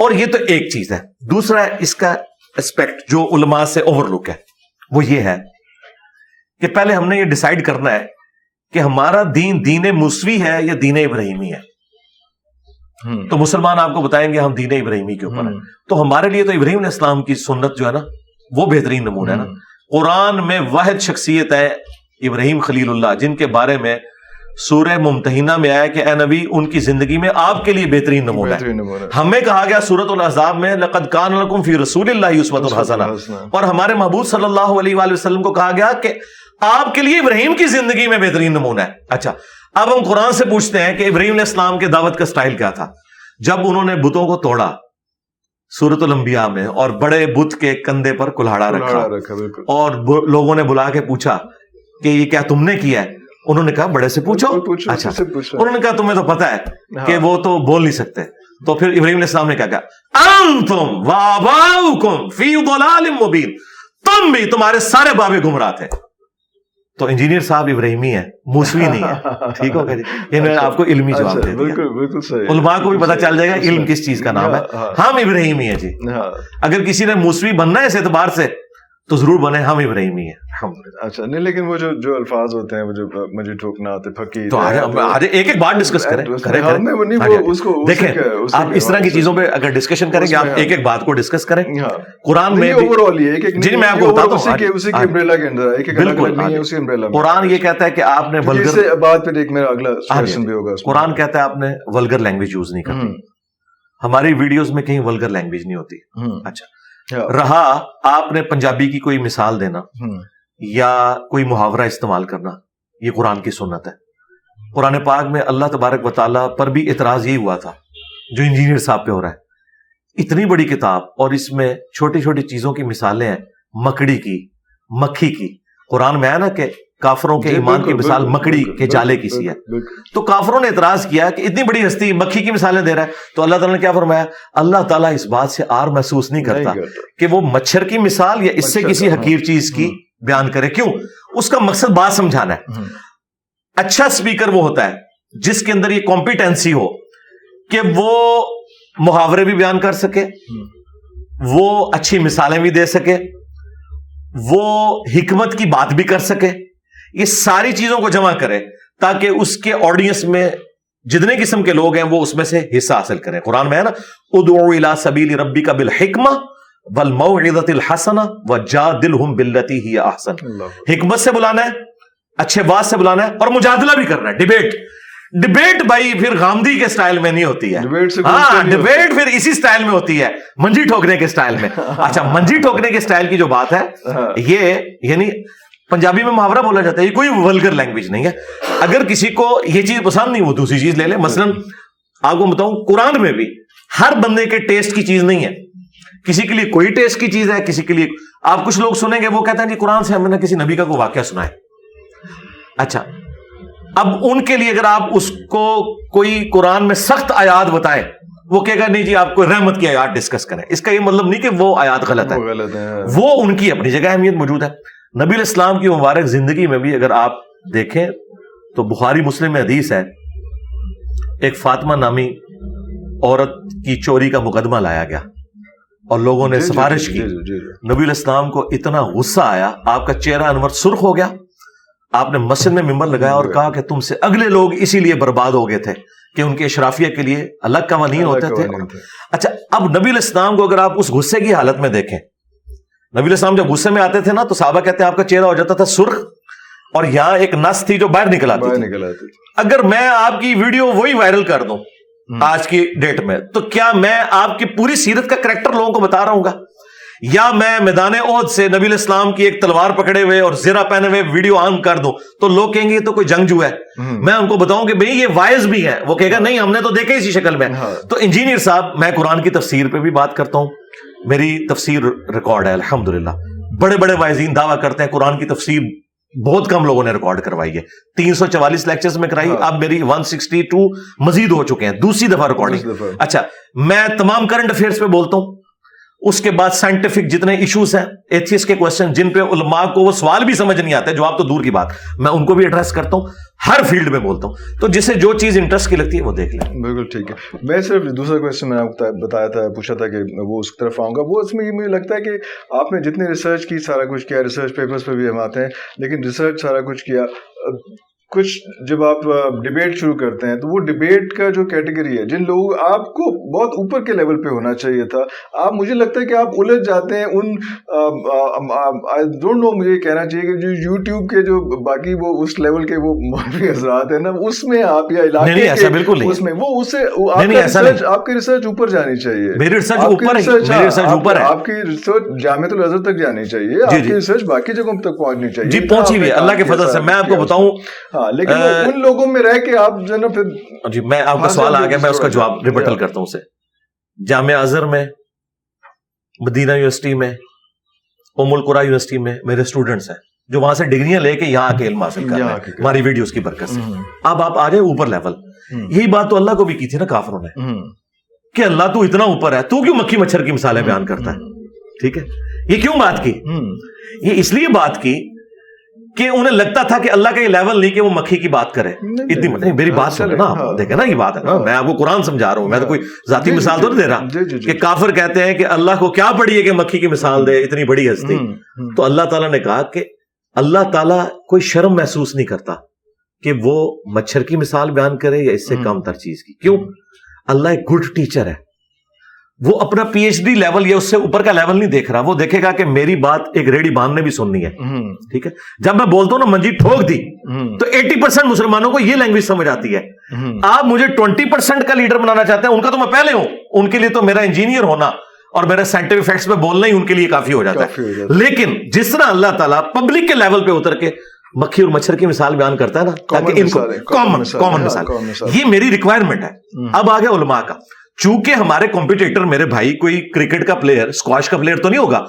اور یہ تو ایک چیز ہے۔ دوسرا اس کا اسپیکٹ جو علماء سے اوور لک ہے۔ وہ یہ ہے کہ پہلے ہم نے یہ ڈیسائیڈ کرنا ہے کہ ہمارا دین دین موسوی ہے یا دین ابراہیمی ہے۔ تو مسلمان آپ کو بتائیں گے ہم دین ابراہیمی کے اوپر ہیں۔ تو ہمارے لیے تو ابراہیم علیہ السلام کی سنت جو ہے نا وہ بہترین نمونہ ہے نا۔ قرآن میں واحد شخصیت ہے ابراہیم خلیل اللہ جن کے بارے میں سورہ ممتحنہ میں آیا کہ اے نبی ان کی زندگی میں آپ کے لیے بہترین نمونہ ہے۔ ہمیں کہا گیا سورت العذاب میں لقد کان لکم فی رسول اللہ عصمت الحسنہ۔ حسنہ۔ اور ہمارے محبوب صلی اللہ علیہ وآلہ وسلم کو کہا گیا کہ آپ کے لیے ابراہیم کی زندگی میں بہترین نمونہ ہے۔ اچھا اب ہم قرآن سے پوچھتے ہیں کہ ابراہیم علیہ السلام کے دعوت کا سٹائل کیا تھا۔ جب انہوں نے بتوں کو توڑا سورت الانبیاء میں اور بڑے بت کے کندھے پر کلہاڑا رکھا اور لوگوں نے بلا کے پوچھا کہ یہ کیا تم نے کیا ہے؟ انہوں نے کہا بڑے سے پوچھو۔ اچھا۔ انہوں نے کہا تمہیں تو پتا ہے ہاں۔ کہ وہ تو بول نہیں سکتے۔ تو پھر ابراہیم علیہ السلام نے کہا کہا انتم واباؤکم فی ضلال مبین۔ تم بھی تمہارے سارے بابے گمراہ تھے۔ تو انجینئر صاحب ابراہیمی ہے موسوی نہیں ہے ٹھیک ہوگا جی۔ یہ میں نے آپ کو علمی جواب اچھا، دے دیا۔ علماء کو بھی پتا چل جائے گا علم کس چیز کا نام ہے۔ ہاں، ہم ابراہیمی ہیں جی۔ ہاں۔ اگر کسی نے موسوی بننا ہے اس اعتبار سے تو ضرور بنے ہم ابراہیمی ہیں۔ اچھا نہیں لیکن وہ جو جو الفاظ ہوتے ہیں وہ جو مجھے ٹھوکنا آتے پھکی تو آج ایک ایک بات ڈسکس کریں کریں ہاں، ہاں اسی دیکھیں آپ اس طرح کی چیزوں پہ اگر ڈسکشن کریں گے آپ ایک ایک بات کو ڈسکس کریں۔ ہاں۔ قرآن میں بھی ایک جی، میں آپ کو بتاتا ہوں، اسی کے امبریلا کے اندر ایک ایک الگ بالکل نہیں ہے اسی امبریلا میں۔ قرآن یہ کہتا ہے کہ آپ نے ولگر بعد پھر ایک میرا اگلا ہاں جی، سیشن بھی ہوگا۔ قرآن کہتا ہے آپ نے ولگر لینگویج یوز نہیں کرنی ہم، ہماری ویڈیوز میں کہیں ولگر لینگویج نہیں ہوتی۔ اچھا۔ ہاں، رہا آپ نے پنجابی کی کوئی مثال دینا یا کوئی محاورہ استعمال کرنا یہ قرآن کی سنت ہے۔ قرآن پاک میں اللہ تبارک و تعالیٰ پر بھی اعتراض یہی ہوا تھا جو انجینئر صاحب پہ ہو رہا ہے۔ اتنی بڑی کتاب اور اس میں چھوٹی چھوٹی چیزوں کی مثالیں ہیں مکڑی کی مکھی کی۔ قرآن میں ہے نا کہ کافروں کے جی، ایمان کی مثال مکڑی کے جالے کی سی ہے۔ تو کافروں نے اعتراض کیا کہ اتنی بڑی ہستی مکھی کی مثالیں دے رہا ہے۔ تو اللہ تعالیٰ نے کیا فرمایا؟ اللہ تعالیٰ اس بات سے آر محسوس نہیں کرتا کہ وہ مچھر کی مثال یا اس سے کسی کا، حقیر ہاں، چیز کی ہاں۔ بیان کرے۔ کیوں؟ اس کا مقصد بات سمجھانا ہے۔ ہم، اچھا اسپیکر وہ ہوتا ہے جس کے اندر یہ کمپیٹنسی ہو کہ وہ محاورے بھی بیان کر سکے وہ اچھی مثالیں بھی دے سکے وہ حکمت کی بات بھی کر سکے۔ یہ ساری چیزوں کو جمع کرے تاکہ اس کے آڈینس میں جتنے قسم کے لوگ ہیں وہ اس میں سے حصہ حاصل کریں۔ قرآن میں ہے نا ادعو الى سبیل ربی کا بالحکمہ والموعظت الحسنہ وجادلہم باللتی ہی احسن۔ حکمت سے بلانا ہے اچھے بات سے بلانا ہے اور مجادلہ بھی کرنا ہے۔ ڈیبیٹ ڈبیٹ بھائی پھر غامدی کے سٹائل میں نہیں ہوتی ہے۔ ہاں ڈبیٹ پھر اسی سٹائل میں ہوتی ہے منجی ٹھوکنے کے سٹائل میں۔ اچھا منجی ٹھوکنے کے سٹائل کی جو بات ہے ہاں۔ یہ یعنی پنجابی میں محاورہ بولا جاتا ہے یہ کوئی ولگر لینگویج نہیں ہے۔ اگر کسی کو یہ چیز پسند نہیں وہ دوسری چیز لے لے۔ مثلا آپ کو بتاؤں قرآن میں بھی ہر بندے کے ٹیسٹ کی چیز نہیں ہے۔ کسی کے لیے کوئی ٹیسٹ کی چیز ہے کسی کے لیے۔ آپ کچھ لوگ سنیں گے وہ کہتے ہیں جی قرآن سے ہم نے کسی نبی کا کوئی واقعہ سنا ہے۔ اچھا اب ان کے لیے اگر آپ اس کو کوئی قرآن میں سخت آیات بتائیں وہ کہے گا نہیں جی آپ کو رحمت کی آیات ڈسکس کریں۔ اس کا یہ مطلب نہیں کہ وہ آیات غلط ہے وہ ان کی اپنی جگہ اہمیت موجود ہے۔ نبی الاسلام کی مبارک زندگی میں بھی اگر آپ دیکھیں تو بخاری مسلم میں حدیث ہے ایک فاطمہ نامی عورت کی چوری کا مقدمہ لایا گیا اور لوگوں نے جی، جی، سفارش جی، کی۔ نبی الاسلام کو اتنا غصہ آیا آپ کا چہرہ انور سرخ ہو گیا آپ نے مسجد میں ممبر لگایا اور کہا کہ تم سے اگلے لوگ اسی لیے برباد ہو گئے تھے کہ ان کے اشرافیہ کے لیے الگ قوانین ہوتے تھے۔ اچھا اب نبی الاسلام کو اگر آپ اس غصے کی حالت میں دیکھیں نبی الاسلام جب غصے میں آتے تھے نا تو صحابہ کہتے ہیں آپ کا چہرہ ہو جاتا تھا سرخ اور یہاں ایک نس تھی جو باہر نکل آتی تھی۔ اگر میں آپ کی ویڈیو وہی وائرل کر دوں آج کی ڈیٹ میں تو کیا میں آپ کی پوری سیرت کا کریکٹر لوگوں کو بتا رہا ہوں گا؟ یا میں میدان عہد سے نبی الاسلام کی ایک تلوار پکڑے ہوئے اور زیرہ پہنے ہوئے ویڈیو آن کر دوں؟ تو لوگ کہیں گے یہ تو کوئی جنگ جو ہے۔ میں ان کو بتاؤں کہ بھئی یہ وائز بھی ہے وہ کہے گا نہیں ہم نے تو دیکھے اسی شکل میں۔ ہاں۔ تو انجینئر صاحب میں قرآن کی تفسیر پہ بھی بات کرتا ہوں۔ میری تفسیر ریکارڈ ہے الحمد بڑے بڑے وائزین دعویٰ کرتے ہیں قرآن کی تفسیر بہت کم لوگوں نے ریکارڈ کروائی ہے۔ تین سو چوالیس لیکچرز میں کرائی ہاں۔ اب میری ون سکسٹی ٹو مزید ہو چکے ہیں دوسری دفعہ ریکارڈنگ۔ اچھا میں تمام کرنٹ افیئرس پہ بولتا ہوں۔ اس کے بعد سائنٹیفک جتنے ایشوز ہیں ایتھیس کے کوشچن جن پہ علماء کو وہ سوال بھی سمجھ نہیں آتے جواب تو دور کی بات۔ میں ان کو بھی ایڈریس کرتا ہوں۔ ہر فیلڈ میں بولتا ہوں۔ تو جسے جو چیز انٹرسٹ کی لگتی ہے وہ دیکھ لیں۔ بالکل ٹھیک ہے۔ میں صرف دوسرا کوشچن میں نے بتایا تھا، پوچھا تھا کہ وہ اس طرف آؤں گا۔ وہ اس میں یہ مجھے لگتا ہے کہ آپ نے جتنے ریسرچ کی، سارا کچھ کیا ریسرچ پیپرز پہ بھی ہم آتے ہیں، لیکن ریسرچ سارا کچھ کیا۔ کچھ جب آپ ڈبیٹ شروع کرتے ہیں تو وہ ڈبیٹ کا جو کیٹیگری ہے جن لوگ آپ کو بہت اوپر کے لیول پہ ہونا چاہیے تھا آپ مجھے لگتا ہے کہ آپ الجھ جاتے ہیں ان ڈونٹ نو مجھے کہنا چاہیے کہ جو یوٹیوب کے جو باقی وہ اس لیول کے وہ مولوی حضرات ہیں نا اس میں آپ یا علاقے بالکل اس میں وہ اس سے آپ کی ریسرچ اوپر جانی چاہیے۔ آپ کی ریسرچ جامع الازہر تک جانی چاہیے۔ جی، آپ کی ریسرچ جی۔ باقی جگہوں تک پہنچنی چاہیے۔ جی پہنچی ہوئی اللہ کے فضل سے میں آپ کو بتاؤں ہاں لیکن ان لوگوں میں رہ کے آپ جو نا پھر جی میں آپ کا سوال آ گیا میں اس کا جواب ریبٹل کرتا ہوں اسے۔ جامعہ اظہر میں مدینہ یونیورسٹی میں ام القرا یونیورسٹی میں میرے اسٹوڈنٹس ہیں جو وہاں سے ڈگریاں لے کے یہاں کے علم حاصل کر رہے ہیں۔ ہماری ویڈیوز کی برکت سے۔ اب آپ آ جائیں اوپر لیول یہی بات تو اللہ کو بھی کی تھی نا کافروں نے۔ کہ اللہ تو اتنا اوپر ہے تو کیوں مکھی مچھر کی مثالیں بیان کرتا ہے؟ ٹھیک ہے؟ یہ کیوں بات کی؟ یہ اس لیے بات کی کہ انہیں لگتا تھا کہ اللہ کا یہ لیول نہیں کہ وہ مکھی کی بات کرے۔ اتنی نہیں میری بات سن نا ہاں۔ دیکھیں نا یہ بات ہے۔ نا ہاں۔ میں آپ کو قرآن سمجھا رہا ہوں میں تو کوئی ذاتی جی، مثال تو نہیں دے رہا جی، جی، کہ کافر کہتے ہیں کہ اللہ کو کیا پڑی ہے کہ مکھی کی مثال دے اتنی بڑی ہستی۔ تو اللہ تعالیٰ نے کہا کہ اللہ تعالیٰ کوئی شرم محسوس نہیں کرتا کہ وہ مچھر کی مثال بیان کرے یا اس سے کم تر چیز کی۔ کیوں؟ اللہ ایک گڈ ٹیچر ہے۔ وہ اپنا پی ایچ ڈی لیول یا اس سے اوپر کا لیول نہیں دیکھ رہا وہ دیکھے گا کہ میری بات ایک ریڈی بان نے بھی سننی ہے۔ ٹھیک ہے؟ جب میں بولتا ہوں نا منجی ٹھوک دی تو ایٹی پرسینٹ مسلمانوں کو یہ لینگویج سمجھ آتی ہے۔ آپ مجھے ٹوینٹی پرسینٹ کا لیڈر بنانا چاہتے ہیں ان کا تو میں پہلے ہوں۔ ان کے لیے تو میرا انجینئر ہونا اور میرا سائنٹیفک فیکٹس پہ بولنا ہی ان کے لیے کافی ہو جاتا ہے۔ لیکن جس طرح اللہ تعالیٰ پبلک کے لیول پہ اتر کے مکھی اور مچھر کی مثال بیان کرتا ہے نا تاکہ ان کو کامن کامن مثال یہ میری ریکوائرمنٹ ہے۔ اب آگے علماء کا۔ چونکہ ہمارے کمپیٹیٹر میرے بھائی کوئی کرکٹ کا پلیئر اسکواش کا پلیئر تو نہیں ہوگا.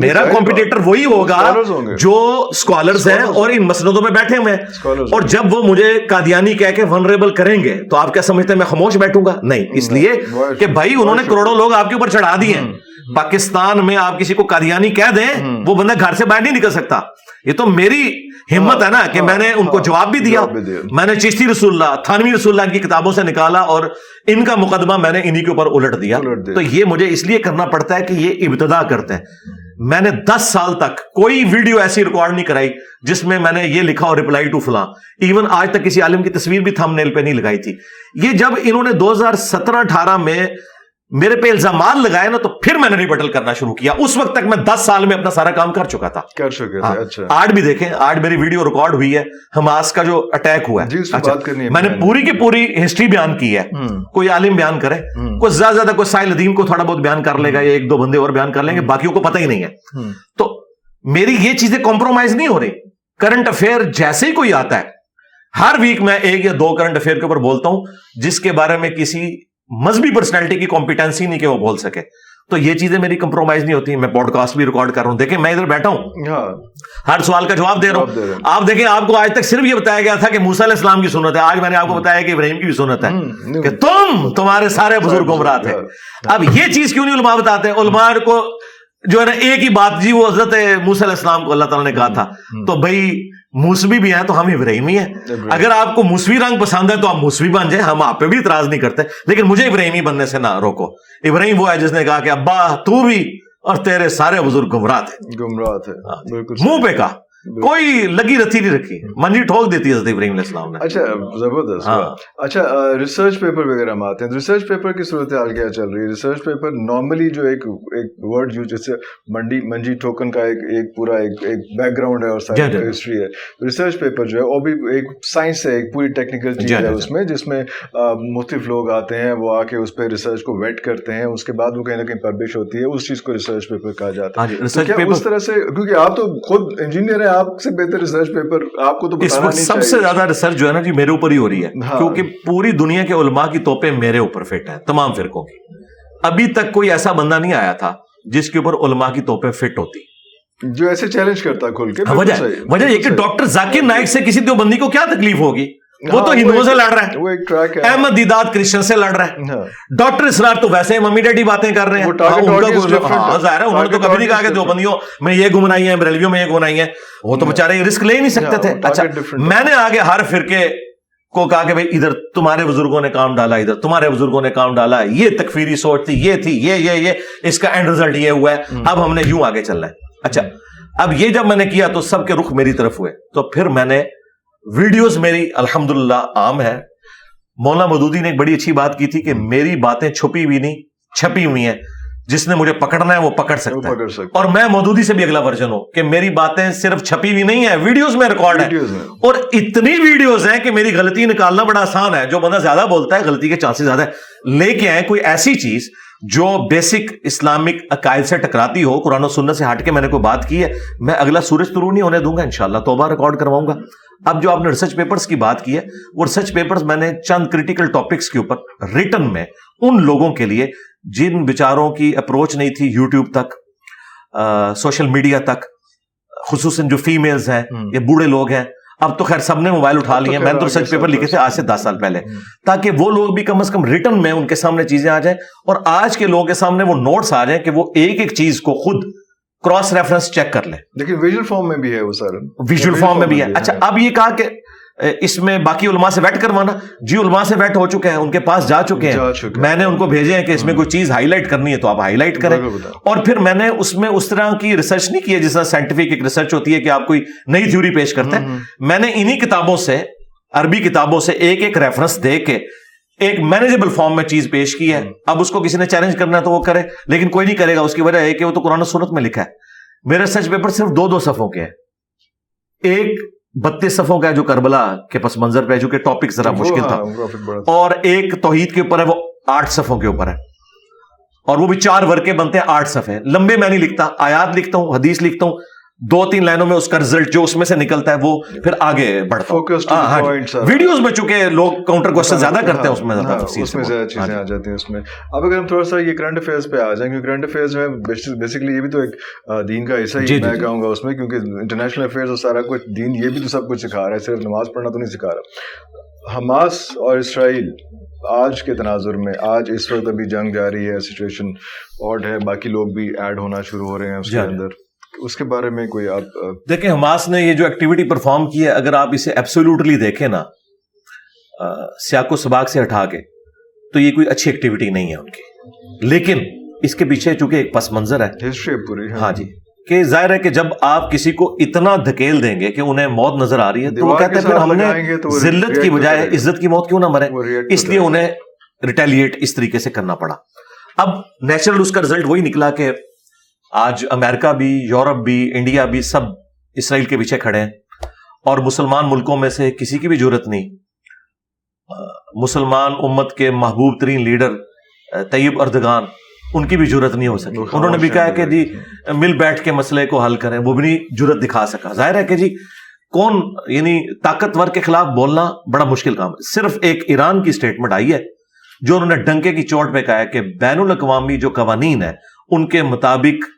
میرا کمپیٹیٹر وہی ہوگا جو اسکالرز ہیں اور ان مسندوں میں بیٹھے ہوئے ہیں. اور جب وہ مجھے قادیانی کہہ کے ونریبل کریں گے تو آپ کیا سمجھتے ہیں میں خاموش بیٹھوں گا؟ نہیں. اس لیے کہ بھائی انہوں نے کروڑوں لوگ آپ کے اوپر چڑھا دیے پاکستان میں آپ کسی کو قادیانی کہہ دیں وہ بندہ گھر سے باہر نہیں نکل سکتا۔ یہ تو میری ہمت ہے نا کہ ہاں، میں نے ان کو ہاں، جواب بھی دیا۔ میں نے چشتی رسول اللہ تھانوی رسول اللہ کی کتابوں سے نکالا اور ان کا مقدمہ میں نے انہی کے اوپر الٹ دیا۔ تو یہ مجھے اس لیے کرنا پڑتا ہے کہ یہ ابتدا کرتے ہیں۔ میں نے دس سال تک کوئی ویڈیو ایسی ریکارڈ نہیں کرائی جس میں میں نے یہ لکھا اور ریپلائی ٹو فلاں۔ ایون آج تک کسی عالم کی تصویر بھی تھم نیل پہ نہیں لگائی تھی۔ یہ جب انہوں نے دو ہزار سترہ اٹھارہ میں میرے پہ الزامات لگائے نا تو پھر میں نے ریبٹل کرنا شروع کیا۔ اس وقت تک میں دس سال میں اپنا سارا کام کر چکا تھا۔ کر چکے ہاں، اچھا۔ آج بھی دیکھیں آج میری ویڈیو ریکارڈ ہوئی ہے۔ حماس کا جو اٹیک ہوا جی، ہے اچھا، ہے۔ میں نے۔ پوری کی پوری ہسٹری بیان کی ہے۔ کوئی عالم بیان کرے۔ کوئی زیادہ زیادہ کوئی سائل ادیم کو تھوڑا بہت بیان کر لے گا یا ایک دو بندے اور بیان کر لیں گے باقیوں کو پتہ ہی نہیں ہے۔ تو میری یہ چیزیں کمپرومائز نہیں ہو رہی۔ کرنٹ افیئر جیسے ہی کوئی آتا ہے۔ ہر ویک میں ایک یا دو کرنٹ افیئر کے اوپر بولتا ہوں جس کے بارے میں کسی مذہبی پرسنالٹی کی کمپیٹنسی نہیں کہ وہ بول سکے۔ تو یہ چیزیں میری کمپرومائز نہیں ہوتی میں پوڈ کاسٹ بھی ریکارڈ کر رہا ہوں۔ دیکھیں میں ادھر بیٹھا ہوں۔ ہاں۔ ہر سوال کا جواب دے رہا ہوں۔ آپ دیکھیں آپ کو آج تک صرف یہ بتایا گیا تھا کہ موسیٰ علیہ السلام کی سنت ہے۔ آج میں نے آپ کو بتایا کہ ابراہیم کی بھی سنت ہے۔ کہ تم تمہارے سارے بزرگ گمراہ تھے۔ اب یہ چیز کیوں نہیں علماء بتاتے؟ ہیں علماء کو جو ہے نا ایک ہی بات جی وہ حضرت موسیٰ علیہ السلام کو اللہ تعالیٰ نے کہا تھا۔ تو بھائی موسوی بھی ہیں تو ہم ابراہیمی ہیں۔ اگر آپ کو موسوی رنگ پسند ہے تو آپ موسوی بن جائیں ہم آپ پہ بھی اعتراض نہیں کرتے۔ لیکن مجھے ابراہیمی بننے سے نہ روکو۔ ابراہیم وہ ہے جس نے کہا کہ ابا تو بھی اور تیرے سارے بزرگ گمراہ تھے۔ گمراہ تھے۔ ہاں۔ منہ پہ کہا۔ کوئی لگی رتھی نہیں رکھی۔ منجی ٹھوک دیتی ہے حضرت ابراہیم علیہ السلام نے۔ اچھا زبردست۔ ہاں۔ اچھا ریسرچ پیپر وغیرہ ہم آتے ہیں۔ ریسرچ پیپر کی صورتحال کیا چل رہی ہے؟ ریسرچ پیپر نارملی جو ایک ایک ورڈ یوز جیسے منڈی منجی ٹوکن کا ایک ایک پورا ایک ایک بیک گراؤنڈ ہے اور جی، جی۔ ہسٹری ہے۔ ریسرچ پیپر جو ہے وہ بھی ایک سائنس ہے ایک پوری ٹیکنیکل چیز جی، ہے جی، اس میں جس میں مختلف لوگ آتے ہیں وہ آ کے اس پہ ریسرچ کو ویٹ کرتے ہیں۔ اس کے بعد وہ کہیں نہ کہیں پبلش ہوتی ہے۔ اس چیز کو ریسرچ پیپر کہا جاتا ہاں ہے جی کیا پیپر اس طرح سے کیونکہ آپ تو خود انجینئر ہیں آپ سے بہتر ریسرچ پیپر آپ کو تو اس بتانا وقت نہیں سب سے زیادہ ریسرچ جو ہے نا جی میرے اوپر ہی ہو رہی ہے ہاں۔ کیونکہ پوری دنیا کے علماء کی توپیں میرے اوپر فٹ ہیں تمام فرقوں کی۔ ابھی تک کوئی ایسا بندہ نہیں آیا تھا جس کے اوپر علماء کی توپیں فٹ ہوتی۔ جو ایسے چیلنج کرتا کھل کے بالکل وجہ یہ کہ۔ ڈاکٹر ذاکر نائک سے کسی دیوبندی کو کیا تکلیف ہوگی؟ وہ ہاں، تو وہ ہندوؤں سے لڑ رہا ہے۔ وہ ایک ٹریک ہے۔ احمد دیداد کرسچن سے لڑ رہا ہے۔ ہاں، ڈاکٹر اسرار تو ویسے ممی ڈیڈی باتیں کر رہے ہیں۔ ہاں، ہاں ہے۔ ظاہر ہے انہوں نے تو کبھی نہیں کہا کہ دیوبندیوں میں یہ گمنائی ہیں بریلویوں میں یہ گمنائی ہیں۔ وہ تو بےچارے رسک لے ہی نہیں سکتے ہاں، تھے۔ اچھا۔ میں نے آگے ہر فرقے کو کہا کہ بھائی ادھر تمہارے بزرگوں نے کام ڈالا ادھر تمہارے بزرگوں نے کام ڈالا۔ یہ تکفیری سوچ تھی یہ تھی یہ یہ یہ۔ اس کا اینڈ ریزلٹ یہ ہوا ہے۔ اب ہم نے یوں آگے چلنا ہے۔ اچھا اب یہ جب میں نے کیا تو سب کے رخ میری طرف ہوئے۔ تو پھر میں نے ویڈیوز میری الحمد عام ہے۔ مولانا مودودی نے ایک بڑی اچھی بات کی تھی کہ میری باتیں چھپی ہوئی نہیں چھپی ہوئی ہیں۔ جس نے مجھے پکڑنا ہے وہ پکڑ سکتا ہے۔ سکتا اور میں مودودی سے بھی اگلا ورژن ہوں کہ میری باتیں صرف چھپی ہوئی نہیں ہے ویڈیوز میں ریکارڈ ہے اور اتنی ویڈیوز ہیں کہ میری غلطی نکالنا بڑا آسان ہے۔ جو بندہ زیادہ بولتا ہے غلطی کے چانسز زیادہ ہے لے کے آئے کوئی ایسی چیز جو بیسک اسلامک عقائد سے ٹکراتی ہو قرآن و سنت سے ہٹ کے میں نے کوئی بات کی ہے۔ میں اگلا سورج طرو نہیں ہونے دوں گا انشاءاللہ توبہ ریکارڈ کرواؤں گا۔ اب جو آپ نے ریسرچ پیپرز کی بات کی ہے وہ ریسرچ پیپرز میں نے چند کریٹیکل ٹاپکس کے اوپر ریٹن میں ان لوگوں کے لیے جن بیچاروں کی اپروچ نہیں تھی یوٹیوب تک سوشل میڈیا تک خصوصاً جو فیمیلز ہیں۔ یا بوڑھے لوگ ہیں اب تو خیر سب نے موبائل اٹھا لیے میں نے تو ریسرچ پیپر لکھے۔ تھے آج سے دس سال پہلے۔ تاکہ وہ لوگ بھی کم از کم ریٹن میں ان کے سامنے چیزیں آ جائیں اور آج کے لوگوں کے سامنے وہ نوٹس آ جائیں کہ وہ ایک ایک چیز کو خود کراس ریفرنس چیک کر لیں لیکن ویژل فارم میں بھی ہے وہ سر ویژول فارم میں بھی ہے اچھا اب یہ کہا کہ اس میں باقی علماء سے ویٹ کروانا جی علماء سے ویٹ ہو چکے ہیں ان کے پاس جا چکے ہیں۔ میں نے ان کو بھیجے ہیں کہ اس میں کوئی چیز ہائی لائٹ کرنی ہے تو آپ ہائی لائٹ کریں۔ اور پھر میں نے اس میں اس طرح کی ریسرچ نہیں کی ہے جس طرح سائنٹیفک ایک ریسرچ ہوتی ہے کہ آپ کوئی نئی تھیوری پیش کرتے ہیں میں نے انہی کتابوں سے عربی کتابوں سے ایک ایک ریفرنس دے کے ایک مینیجبل فارم میں چیز پیش کی ہے۔ اب اس کو کسی نے چیلنج کرنا ہے تو وہ کرے لیکن کوئی نہیں کرے گا۔ اس کی وجہ ہے کہ وہ تو قرآن سنت میں لکھا ہے۔ میرا سچ پیپر صرف دو دو صفوں کے ہے ایک بتیس صفوں کا ہے جو کربلا کے پس منظر پہ جو کہ ٹاپک ذرا مشکل تھا۔ ہاں، تھا۔ اور ایک توحید کے اوپر ہے وہ آٹھ صفوں کے اوپر ہے۔ اور وہ بھی چار ورکے بنتے ہیں آٹھ صفحے۔ لمبے میں نہیں لکھتا آیات لکھتا ہوں حدیث لکھتا ہوں دو تین لائنوں میں اس کا رزلٹ جو اس میں سے نکلتا ہے وہ پھر آگے بڑھتا to ہاں، ہاں جی۔ ویڈیوز میں چونکہ لوگ کاؤنٹر کوشچن زیادہ کرتے ہیں اس میں زیادہ ہاں، اس میں زیادہ چیزیں جی۔ آ جاتی ہیں اس میں اب اگر ہم تھوڑا سا یہ کرنٹ افیئرس پہ آ جائیں کیونکہ کرنٹ افیئرس میں بیسکلی یہ بھی تو ایک دین کا حصہ جی، ہی جی، میں جی۔ کہوں گا اس میں کیونکہ انٹرنیشنل افیئرس اور سارا کچھ دین یہ بھی تو سب کچھ سکھا رہا ہے صرف نماز پڑھنا تو نہیں سکھا رہا حماس اور اسرائیل آج کے تناظر میں آج اس وقت ابھی جنگ جاری ہے سچویشن آڈ ہے باقی لوگ بھی ایڈ ہونا شروع ہو رہے ہیں اس کے جی، جی۔ اندر اس کے بارے میں کوئی آپ دیکھیں حماس نے یہ جو ایکٹیویٹی پرفارم کی ہے اگر آپ اسے ایبسولوٹلی دیکھیں نا سیاق و سباق سے ہٹا کے تو یہ کوئی اچھی ایکٹیویٹی نہیں ہے ان کی۔ لیکن اس کے پیچھے چونکہ ایک پس منظر ہے۔ ہسٹری پوری ہاں۔ جی۔ کہ ظاہر ہے کہ جب آپ کسی کو اتنا دھکیل دیں گے کہ انہیں موت نظر آ رہی ہے تو وہ کہتے ہیں پھر ہم نے ذلت کی بجائے عزت کی موت کیوں نہ مرے؟ اس لیے انہیں ریٹیلیٹ اس طریقے سے کرنا پڑا۔ اب نیچرل اس کا رزلٹ وہی نکلا کہ آج امریکہ بھی یورپ بھی انڈیا بھی سب اسرائیل کے پیچھے کھڑے ہیں۔ اور مسلمان ملکوں میں سے کسی کی بھی ضرورت نہیں۔ مسلمان امت کے محبوب ترین لیڈر طیب اردگان ان کی بھی ضرورت نہیں ہو سکی۔ انہوں نے بھی کہا کہ جی مل بیٹھ کے مسئلے کو حل کریں۔ وہ بھی نہیں ضرورت دکھا سکا۔ ظاہر ہے کہ جی کون یعنی طاقتور کے خلاف بولنا بڑا مشکل کام ہے۔ صرف ایک ایران کی اسٹیٹمنٹ آئی ہے جو انہوں نے ڈنکے کی چوٹ پہ کہا ہے کہ بین الاقوامی جو قوانین ہے ان کے مطابق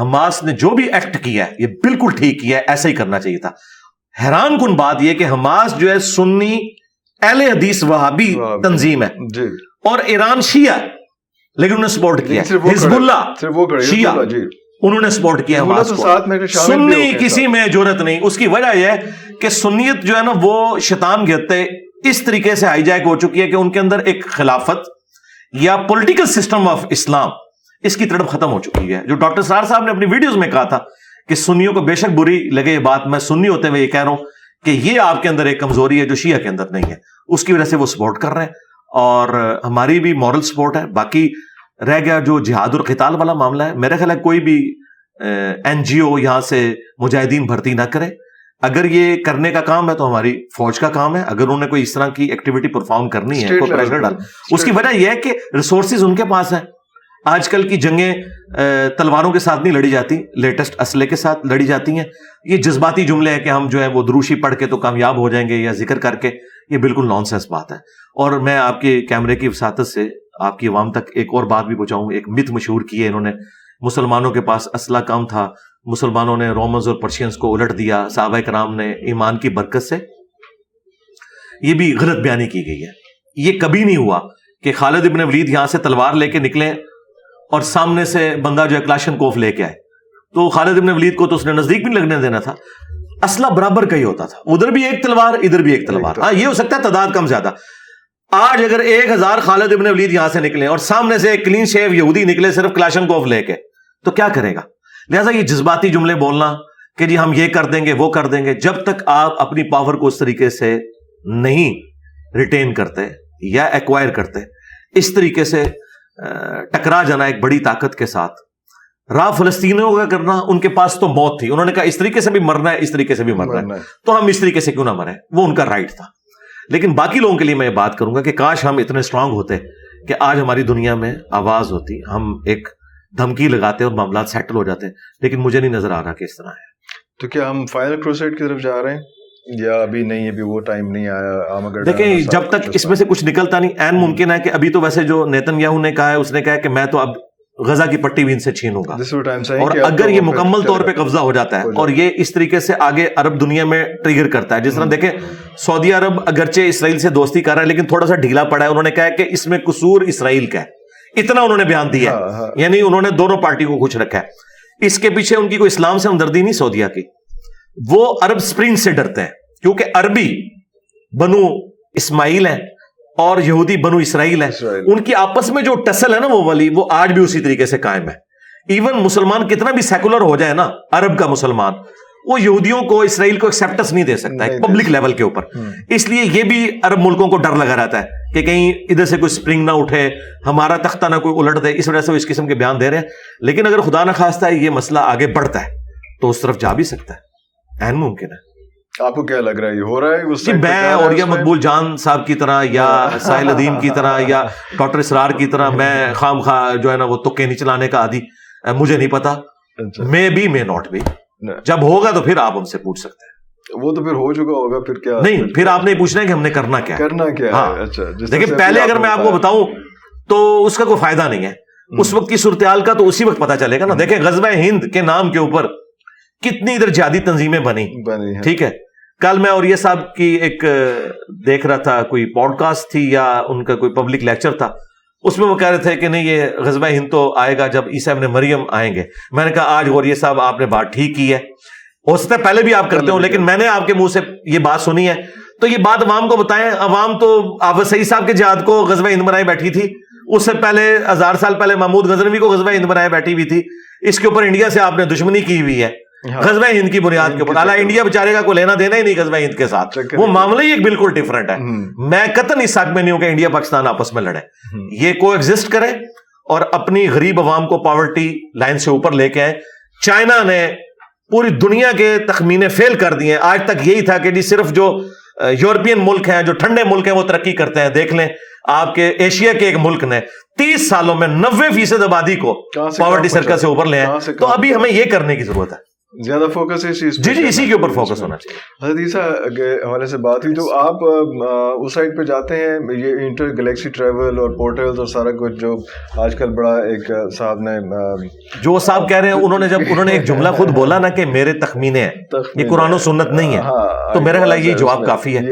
حماس نے جو بھی ایکٹ کیا ہے یہ بالکل ٹھیک کیا ہے ایسا ہی کرنا چاہیے تھا۔ حیران کن بات یہ کہ حماس جو ہے سنی اہل حدیث وہابی تنظیم ہے۔ جی۔ اور ایران شیعہ لیکن انہوں نے سپورٹ کیا۔ حزب اللہ شیعہ جی۔ انہوں نے سپورٹ کیا سنی کسی میں ضرورت نہیں۔ اس کی وجہ یہ ہے کہ سنیت جو ہے نا وہ شیطان گھتے اس طریقے سے ہائی جیک ہو چکی ہے کہ ان کے اندر ایک خلافت یا پولیٹیکل سسٹم آف اسلام اس کی تڑپ ختم ہو چکی ہے۔ جو ڈاکٹر سار صاحب نے اپنی ویڈیوز میں کہا تھا کہ سنیوں کو بے شک بری لگے یہ بات میں سنی ہوتے ہوئے یہ کہہ رہا ہوں کہ یہ آپ کے اندر ایک کمزوری ہے جو شیعہ کے اندر نہیں ہے۔ اس کی وجہ سے وہ سپورٹ کر رہے ہیں اور ہماری بھی مورل سپورٹ ہے۔ باقی رہ گیا جو جہاد القتال والا معاملہ ہے۔ میرا خیال ہے کوئی بھی این جی او یہاں سے مجاہدین بھرتی نہ کرے۔ اگر یہ کرنے کا کام ہے تو ہماری فوج کا کام ہے۔ اگر انہوں نے کوئی اس طرح کی ایکٹیویٹی پرفارم کرنی ہے کوئی پریشر ڈال اس کی وجہ یہ ہے کہ ریسورسز ان کے پاس ہیں۔ آج کل کی جنگیں تلواروں کے ساتھ نہیں لڑی جاتی لیٹسٹ اسلحے کے ساتھ لڑی جاتی ہیں۔ یہ جذباتی جملے ہیں کہ ہم جو ہے وہ دروشی پڑھ کے تو کامیاب ہو جائیں گے یا ذکر کر کے، یہ بالکل نان سینس بات ہے۔ اور میں آپ کے کیمرے کی وساطت سے آپ کی عوام تک ایک اور بات بھی پہنچاؤں، ایک مت مشہور کی ہے انہوں نے۔ مسلمانوں کے پاس اسلحہ کم تھا، مسلمانوں نے رومنز اور پرشینس کو الٹ دیا، صحابہ کرام نے ایمان کی برکت سے۔ یہ بھی غلط بیانی کی گئی ہے۔ یہ کبھی نہیں ہوا کہ خالد ابن ولید یہاں سے تلوار لے کے نکلے اور سامنے سے بندہ جو ہے کلاشن کوف لے کے آئے۔ تو خالد ابن ولید کو تو اس نے نزدیک بھی لگنے دینا تھا۔ اسلحہ برابر کا ہی ہوتا تھا۔ ادھر بھی ایک تلوار، ادھر بھی ایک تلوار۔ ہاں یہ ہو سکتا ہے تعداد کم زیادہ۔ آج اگر ایک ہزار خالد ابن ولید یہاں سے نکلے اور سامنے سے ایک کلین شیف یہودی نکلے صرف کلاشن کوف لے کے، تو کیا کرے گا؟ لہٰذا یہ جذباتی جملے بولنا کہ جی ہم یہ کر دیں گے، وہ کر دیں گے، جب تک آپ اپنی پاور کو اس طریقے سے نہیں ریٹین کرتے یا ایکوائر کرتے، اس طریقے سے ٹکرا جانا ایک بڑی طاقت کے ساتھ۔ راہ فلسطینوں کا کرنا ان کے پاس تو موت تھی۔ انہوں نے کہا اس طریقے سے بھی مرنا ہے اس طریقے سے بھی مرنا ہے۔ تو ہم اس طریقے سے کیوں نہ مرے وہ ان کا رائٹ تھا۔ لیکن باقی لوگوں کے لیے میں یہ بات کروں گا کہ کاش ہم اتنے اسٹرانگ ہوتے کہ آج ہماری دنیا میں آواز ہوتی ہم ایک دھمکی لگاتے اور معاملات سیٹل ہو جاتے۔ لیکن مجھے نہیں نظر آ رہا کہ اس طرح ہے۔ تو کیا ہم فائنل کی طرف جا رہے ہیں؟ یا ابھی نہیں ابھی وہ ٹائم نہیں آیا دیکھیں جب تک اس میں سے کچھ نکلتا نہیں این ممکن ہے کہ ابھی تو ویسے جو نیتن یاہو نے کہا ہے اس نے کہا کہ میں تو اب غزہ کی پٹی بھی ان سے چھینوں گا۔ اور اگر یہ مکمل طور پہ قبضہ ہو جاتا ہے اور یہ اس طریقے سے آگے عرب دنیا میں ٹریگر کرتا ہے۔ جس طرح دیکھیں سعودی عرب اگرچہ اسرائیل سے دوستی کر رہا ہے لیکن تھوڑا سا ڈھیلا پڑا ہے۔ انہوں نے کہا کہ اس میں قصور اسرائیل کا ہے۔ اتنا انہوں نے بیان دیا ہے۔ ہاں، ہاں۔ یعنی انہوں نے دونوں پارٹیوں کو خوش رکھا ہے۔ اس کے پیچھے ان کی کوئی اسلام سے ہمدردی نہیں سعودیہ کی۔ وہ عرب سپرنگ سے ڈرتے ہیں۔ کیونکہ عربی بنو اسماعیل ہیں اور یہودی بنو اسرائیل ہے ان کی آپس میں جو ٹسل ہے نا وہ والی وہ آج بھی اسی طریقے سے قائم ہے۔ ایون مسلمان کتنا بھی سیکولر ہو جائے نا عرب کا مسلمان وہ یہودیوں کو اسرائیل کو ایکسپٹنس نہیں دے سکتا ہے پبلک لیول کے اوپر۔ اس لیے یہ بھی عرب ملکوں کو ڈر لگا رہتا ہے کہ کہیں ادھر سے کوئی سپرنگ نہ اٹھے ہمارا تختہ نہ کوئی الٹ دے اس وجہ سے وہ اس قسم کے بیان دے رہے ہیں۔ لیکن اگر خدا نہ خواستہ ہے یہ مسئلہ آگے بڑھتا ہے تو اس طرف جا بھی سکتا ہے۔ این ممکن ہے۔ آپ کو کیا لگ رہا ہے؟ یہ ہو رہا ہے جی میں اور یا مقبول جان صاحب کی طرح یا ساحل ادیم کی طرح یا ڈاکٹر اسرار کی طرح میں خام خواہ جو ہے نا وہ تکے نہیں چلانے کا عادی مجھے نہیں پتا۔ میں بھی میں ناٹ بھی۔ جب ہوگا تو پھر آپ ہم سے پوچھ سکتے ہیں۔ وہ تو پھر ہو چکا ہوگا پھر کیا؟ نہیں پھر آپ نے پوچھنا ہے کہ ہم نے کرنا کیا کرنا کیا ہاں۔ اچھا لیکن پہلے اگر میں آپ کو بتاؤں تو اس کا کوئی فائدہ نہیں ہے۔ اس وقت کی صورتحال کا تو اسی وقت پتا چلے گا نا۔ دیکھیں غزبۂ ہند کے نام کے اوپر کتنی ادھر جہادی تنظیمیں بنی ٹھیک ہے۔ کل میں اور یہ صاحب کی ایک دیکھ رہا تھا کوئی پوڈ کاسٹ تھی یا ان کا کوئی پبلک لیکچر تھا اس میں وہ کہہ رہے تھے کہ نہیں یہ غزبہ ہند تو آئے گا جب عیسیٰ ابن مریم آئیں گے۔ میں نے کہا آج غوریہ صاحب آپ نے بات ٹھیک کی ہے۔ ہو سکتا ہے پہلے بھی آپ کرتے ہو لیکن میں نے آپ کے منہ سے یہ بات سنی ہے۔ تو یہ بات عوام کو بتائیں۔ عوام تو آپ سعید صاحب کے جہاد کو غزبہ ہند بنائی بیٹھی تھی۔ اس سے پہلے ہزار سال پہلے محمود غزنوی کو غزبہ ہند بنائے بیٹھی ہوئی تھی۔ اس کے اوپر انڈیا سے آپ نے دشمنی کی ہوئی ہے۔ غزبہ ہند کی بنیاد کے اوپر۔ اعلیٰ انڈیا بےچارے کا کوئی لینا دینا ہی نہیں غزبہ ہند کے ساتھ۔ وہ معاملہ ہی ایک بالکل ڈفرنٹ ہے۔ میں قطن اس حق میں نہیں ہوں کہ انڈیا پاکستان آپس میں لڑے یہ کو ایگزسٹ کرے اور اپنی غریب عوام کو پاورٹی لائن سے اوپر لے کے آئے چائنا نے پوری دنیا کے تخمینے فیل کر دیے۔ آج تک یہی تھا کہ جی صرف جو یورپین ملک ہیں جو ٹھنڈے ملک ہیں وہ ترقی کرتے ہیں۔ دیکھ لیں آپ کے ایشیا کے ایک ملک نے تیس سالوں میں نوے فیصد آبادی کو پاورٹی سرکل سے اوپر لے آئے۔ تو ابھی ہمیں یہ کرنے کی ضرورت ہے۔ زیادہ فوکس اس چیز جی جی اسی کے اوپر فوکس ہونا چاہیے۔ حضرت عیسیٰ کے حوالے سے بات ہوئی تو آپ اس سائڈ پہ جاتے ہیں یہ انٹر گلیکسی ٹریول اور پورٹلز اور سارا کچھ جو آج کل بڑا ایک صاحب نے جو صاحب کہہ رہے ہیں انہوں نے جب انہوں نے ایک جملہ خود بولا نا کہ میرے تخمینے ہیں یہ قرآن و سنت نہیں ہے ہاں، تو میرا خیال یہ جواب کافی ہے۔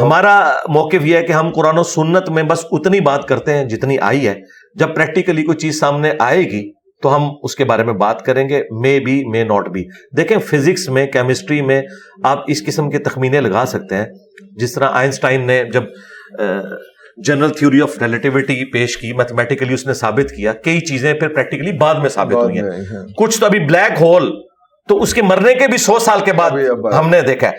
ہمارا موقف یہ ہے کہ ہم قرآن و سنت میں بس اتنی بات کرتے ہیں جتنی آئی ہے۔ جب پریکٹیکلی کوئی چیز سامنے آئے گی تو ہم اس کے بارے میں بات کریں گے may be may not be دیکھیں فزکس میں کیمسٹری میں آپ اس قسم کے تخمینے لگا سکتے ہیں۔ جس طرح آئنسٹائن نے جب جنرل تھیوری آف ریلیٹیوٹی پیش کی میتھمیٹیکلی اس نے ثابت کیا کئی چیزیں پھر پریکٹیکلی بعد میں ثابت ہوئی ہیں۔ ہاں۔ کچھ تو ابھی بلیک ہول تو اس کے مرنے کے بھی سو سال کے بعد ہم نے دیکھا ہے۔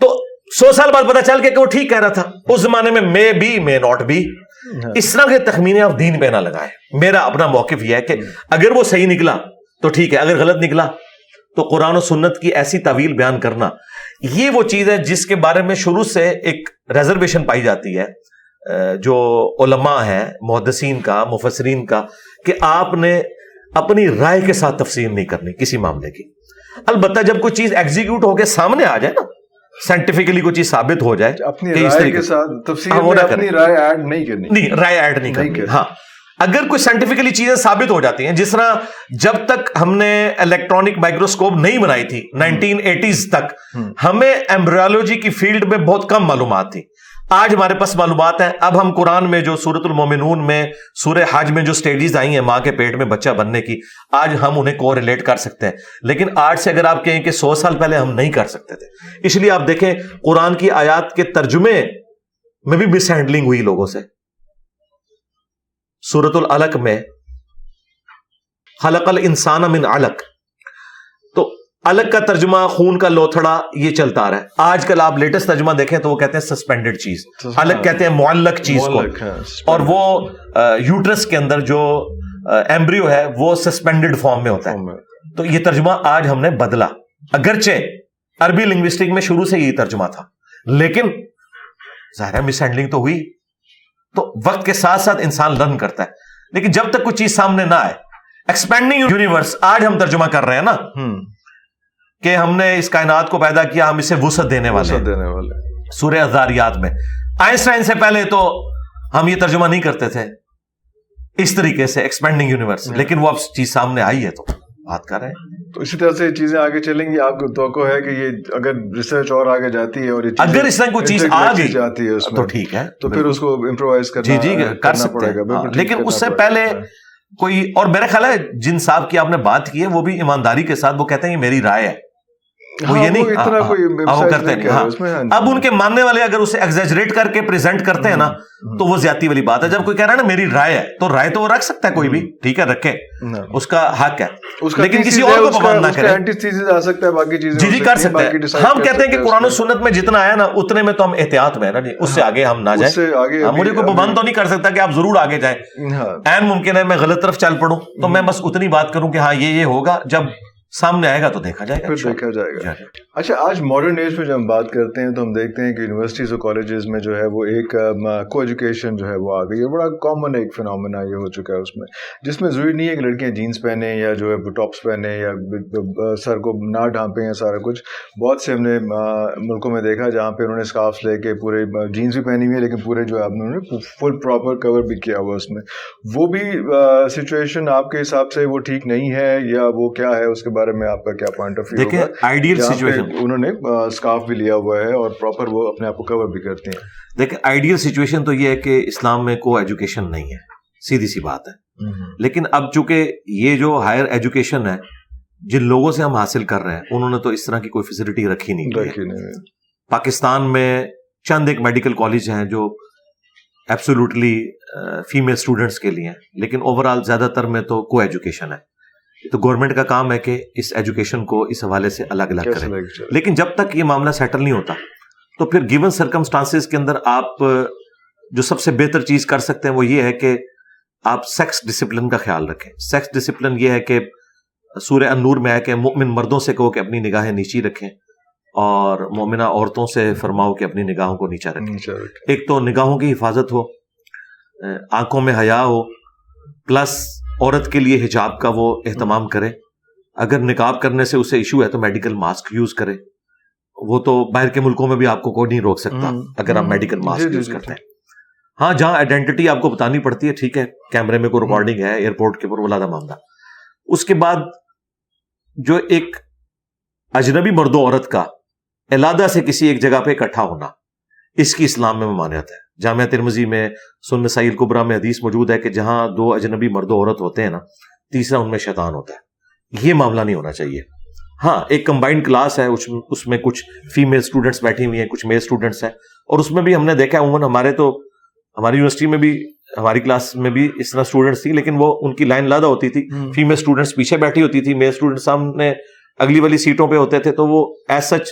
تو سو سال بعد پتا چل کے کہ وہ ٹھیک کہہ رہا تھا۔ اس زمانے میں may be may not be. اس طرح کے تخمینے آپ دین پہ نہ لگائے میرا اپنا موقف یہ ہے کہ اگر وہ صحیح نکلا تو ٹھیک ہے اگر غلط نکلا تو قرآن و سنت کی ایسی طویل بیان کرنا۔ یہ وہ چیز ہے جس کے بارے میں شروع سے ایک ریزرویشن پائی جاتی ہے جو علماء ہے محدثین کا مفسرین کا کہ آپ نے اپنی رائے کے ساتھ تفسیر نہیں کرنی کسی معاملے کی۔ البتہ جب کوئی چیز ایگزیکیوٹ ہو کے سامنے آ جائے نا سائنٹیفکلی کوئی چیز ثابت ہو جائے اپنی رائے کے ساتھ اپنی رائے ایڈ نہیں کرنی۔ نہیں رائے ایڈ نہیں کرنی۔ ہاں۔ اگر کوئی سائنٹیفکلی چیزیں ثابت ہو جاتی ہیں جس طرح جب تک ہم نے الیکٹرانک مائکروسکوپ نہیں بنائی تھی نائنٹین ایٹیز تک ہمیں ایمبریولوجی کی فیلڈ میں بہت کم معلومات تھی۔ آج ہمارے پاس معلومات ہیں۔ اب ہم قرآن میں جو سورت المومنون میں سورہ حج میں جو سٹیجز آئی ہیں ماں کے پیٹ میں بچہ بننے کی، آج ہم انہیں کو ریلیٹ کر سکتے ہیں۔ لیکن آج سے اگر آپ کہیں کہ سو سال پہلے ہم نہیں کر سکتے تھے۔ اس لیے آپ دیکھیں، قرآن کی آیات کے ترجمے میں بھی مس ہینڈلنگ ہوئی لوگوں سے۔ سورت العلق میں خلق الانسان من علق۔ الگ کا ترجمہ خون کا لوتھڑا یہ چلتا رہا ہے۔ آج کل آپ لیٹسٹ ترجمہ دیکھیں تو وہ کہتے ہیں سسپینڈیڈ چیز الگ کہتے ہیں معلق چیز کو۔ ہاں، اور وہ یوٹرس کے اندر جو ایمبریو ہے وہ سسپینڈیڈ فارم میں ہوتا ہے۔ تو یہ ترجمہ آج ہم نے بدلا۔ اگرچہ عربی لنگوسٹک میں شروع سے یہ ترجمہ تھا لیکن ظاہر مس ہینڈلنگ تو ہوئی۔ تو وقت کے ساتھ ساتھ انسان لرن کرتا ہے۔ لیکن جب تک کوئی چیز سامنے نہ آئے ایکسپینڈنگ یونیورس آج ہم ترجمہ کر رہے ہیں نا۔ کہ ہم نے اس کائنات کو پیدا کیا ہم اسے وسعت دینے والے دینے والے۔ سورہ ازاریات میں۔ آئنسٹائن سے پہلے تو ہم یہ ترجمہ نہیں کرتے تھے۔ اس طریقے سے ایکسپینڈنگ یونیورس لیکن وہ اب چیز سامنے آئی ہے تو بات کر رہے ہیں۔ تو اسی طرح سے چیزیں آگے چلیں گی۔ آپ کو توقع ہے کہ یہ اگر ریسرچ اور آگے جاتی ہے اور اگر اس طرح کوئی چیز آ گئی جاتی ہے تو ٹھیک ہے۔ تو پھر اس کو امپرووائز کرنا جی جی کر سکتے ہیں۔ لیکن اس سے پہلے کوئی اور میرا خیال ہے جن صاحب کی آپ نے بات کی ہے وہ بھی ایمانداری کے ساتھ وہ کہتے ہیں یہ میری رائے ہے۔ وہ یہ نہیں وہ کرتے ہیں ہاں۔ اب ان کے ماننے والے اگر اسے ایگزیجریٹ کر کے پریزنٹ کرتے ہیں نا تو وہ زیادتی والی بات ہے۔ جب کوئی کہہ رہا ہے نا میری رائے ہے تو رائے تو وہ رکھ سکتا ہے کوئی بھی ٹھیک ہے رکھے۔ اس کا حق ہے۔ لیکن کسی اور کو پابند نہ کرے۔ جی جی کر سکتے ہیں۔ ہم کہتے ہیں کہ قرآن و سنت میں جتنا آیا نا اتنے میں تو ہم احتیاط میں نا جی اس سے آگے ہم نہ جائیں۔ مجھے کوئی پابند تو نہیں کر سکتا کہ آپ ضرور آگے جائیں۔ این ممکن ہے میں غلط طرف چل پڑوں تو میں بس اتنی بات کروں کہ ہاں یہ یہ ہوگا۔ جب سامنے آئے گا تو دیکھا جائے گا پھر دیکھا جائے گا۔ اچھا آج ماڈرن ایج میں جب ہم بات کرتے ہیں تو ہم دیکھتے ہیں کہ یونیورسٹیز اور کالجز میں جو ہے وہ ایک کو ایجوکیشن جو ہے وہ آ گئی ہے۔ بڑا کامن ایک فنامنا یہ ہو چکا ہے اس میں۔ جس میں ضروری نہیں ہے کہ لڑکیاں جینس پہنیں یا جو ہے ٹاپس پہنیں یا سر کو نہ ڈھانپیں یا سارا کچھ۔ بہت سے ہم نے ملکوں میں دیکھا جہاں پہ انہوں نے اسکارفس لے کے پورے جینس بھی پہنی ہوئی ہے لیکن پورے جو ہے انہوں نے فل پراپر کور بھی کیا ہوا اس میں۔ وہ بھی سچویشن آپ کے حساب سے وہ ٹھیک نہیں ہے یا وہ کیا ہے؟ اس کے بارے میں آپ کا کیا پوائنٹ آف ویو دیکھیں آئیڈیل سچویشن انہوں نے اسکارف بھی لیا ہوا ہے اور پراپر وہ اپنے آپ کو کور بھی کرتے ہیں۔ دیکھیں آئیڈیل سچویشن تو یہ ہے کہ اسلام میں کو ایجوکیشن نہیں ہے سیدھی سی بات ہے۔ لیکن اب چونکہ یہ جو ہائر ایجوکیشن ہے جن لوگوں سے ہم حاصل کر رہے ہیں انہوں نے تو اس طرح کی کوئی فیسلٹی رکھی نہیں۔ پاکستان میں چند ایک میڈیکل کالج ہیں جو ایبسولوٹلی فیمل اسٹوڈنٹس کے لیے لیکن اوور آل زیادہ تر میں تو کو ایجوکیشن ہے۔ تو گورنمنٹ کا کام ہے کہ اس ایجوکیشن کو اس حوالے سے الگ الگ کریں؟ لیکن جب تک یہ معاملہ سیٹل نہیں ہوتا تو پھر گیون سرکمسٹانس کے اندر آپ جو سب سے بہتر چیز کر سکتے ہیں وہ یہ ہے کہ آپ سیکس ڈسپلن کا خیال رکھیں۔ سیکس ڈسپلن یہ ہے کہ سورہ انور میں ہے کہ مومن مردوں سے کہو کہ اپنی نگاہیں نیچی رکھیں اور مومنہ عورتوں سے فرماؤ کہ اپنی نگاہوں کو نیچا رکھیں۔ ایک تو نگاہوں کی حفاظت ہو آنکھوں میں حیا ہو پلس عورت کے لیے حجاب کا وہ اہتمام کرے۔ اگر نکاب کرنے سے اسے ایشو ہے تو میڈیکل ماسک یوز کرے۔ وہ تو باہر کے ملکوں میں بھی آپ کو کوئی نہیں روک سکتا اگر آپ میڈیکل ماسک یوز کرتے ہیں۔ ہاں جہاں آئیڈینٹی آپ کو بتانی پڑتی ہے ٹھیک ہے کیمرے میں کوئی ریکارڈنگ ہے ایئرپورٹ کے اوپر ولادہ معاملہ اس کے بعد جو ایک اجنبی مرد و عورت کا علادہ سے کسی ایک جگہ پہ اکٹھا ہونا اس کی اسلام میں ممانعت ہے۔ جامعہ ترمزی میں سن سعید قبرا میں حدیث موجود ہے کہ جہاں دو اجنبی مرد و عورت ہوتے ہیں نا تیسرا ان میں شیطان ہوتا ہے۔ یہ معاملہ نہیں ہونا چاہیے۔ ہاں ایک کمبائنڈ کلاس ہے اس میں کچھ فیمل اسٹوڈنٹس بیٹھی ہوئی ہیں کچھ میل اسٹوڈنٹس ہیں۔ اور اس میں بھی ہم نے دیکھا عموماً ہمارے تو ہماری یونیورسٹی میں بھی ہماری کلاس میں بھی اس طرح اسٹوڈنٹس تھی لیکن وہ ان کی لائن لادہ ہوتی تھی۔ فیمل اسٹوڈنٹس پیچھے بیٹھی ہوتی تھی میل اسٹوڈنٹ سامنے اگلی والی سیٹوں پہ ہوتے تھے تو وہ ایز سچ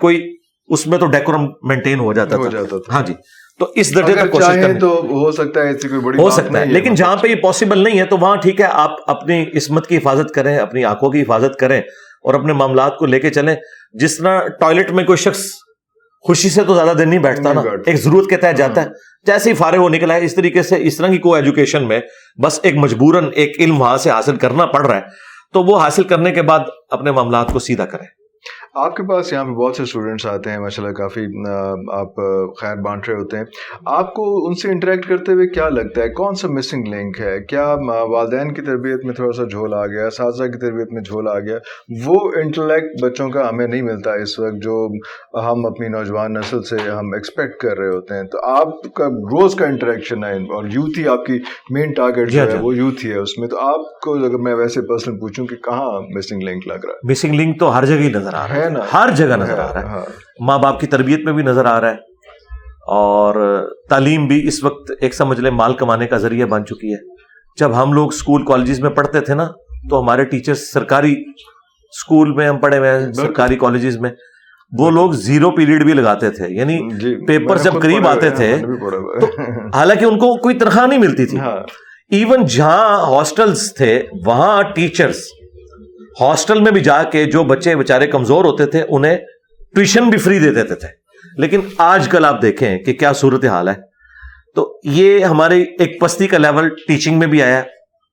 کوئی اس میں تو ڈیکورم مینٹین ہو جاتا تھا۔ ہاں جی۔ تو اس درجے تک کوشش تو ہو سکتا ہے ایسی کوئی بڑی ہو سکتا ہے لیکن جہاں پہ یہ پاسبل نہیں ہے تو وہاں ٹھیک ہے آپ اپنی عصمت کی حفاظت کریں اپنی آنکھوں کی حفاظت کریں اور اپنے معاملات کو لے کے چلیں۔ جس طرح ٹوائلٹ میں کوئی شخص خوشی سے تو زیادہ دن نہیں بیٹھتا نا ایک ضرورت کے تحت جاتا ہے۔ جیسے ہی فارغ ہو نکلا ہے اس طریقے سے اس طرح کی کو ایجوکیشن میں بس ایک مجبوراً ایک علم وہاں سے حاصل کرنا پڑ رہا ہے تو وہ حاصل کرنے کے بعد اپنے معاملات کو سیدھا کریں۔ آپ کے پاس یہاں پہ بہت سے اسٹوڈنٹس آتے ہیں ماشاء اللہ کافی آپ خیر بانٹ رہے ہوتے ہیں۔ آپ کو ان سے انٹریکٹ کرتے ہوئے کیا لگتا ہے؟ کون سا مسنگ لنک ہے؟ کیا والدین کی تربیت میں تھوڑا سا جھول آ گیا؟ اساتذہ کی تربیت میں جھول آ گیا؟ وہ انٹلیکٹ بچوں کا ہمیں نہیں ملتا اس وقت جو ہم اپنی نوجوان نسل سے ہم ایکسپیکٹ کر رہے ہوتے ہیں۔ تو آپ کا روز کا انٹریکشن ہے اور یوتھ ہی آپ کی مین ٹارگیٹ جو ہے وہ یوتھ ہی ہے اس میں۔ تو آپ کو اگر میں ویسے پرسنل پوچھوں کہ کہاں مسنگ لنک لگ رہا ہے؟ مسنگ لنک تو ہر جگہ ہی نظر آ رہا ہے ہر جگہ نظر آ رہا ہے۔ ہاں۔ ماں باپ کی تربیت میں بھی نظر آ رہا ہے۔ اور تعلیم بھی اس وقت ایک سمجھ لیں مال کمانے کا ذریعہ بن چکی ہے۔ جب ہم لوگ اسکول کالجز میں پڑھتے تھے نا تو ہمارے ٹیچر سرکاری اسکول میں ہم پڑھے ہوئے سرکاری کالجز میں۔ وہ لوگ زیرو پیریڈ بھی لگاتے تھے۔ یعنی جی، پیپر جب قریب آتے تھے تو حالانکہ ان کو کوئی تنخواہ نہیں ملتی تھی۔ ایون ہاں۔ جہاں ہاسٹلس تھے وہاں ٹیچرس ہاسٹل میں بھی جا کے جو بچے بےچارے کمزور ہوتے تھے، انہیں ٹیوشن بھی فری دے دیتے تھے۔ لیکن آج کل آپ دیکھیں کہ کیا صورت حال ہے۔ تو یہ ہماری ایک پستی کا لیول ٹیچنگ میں بھی آیا۔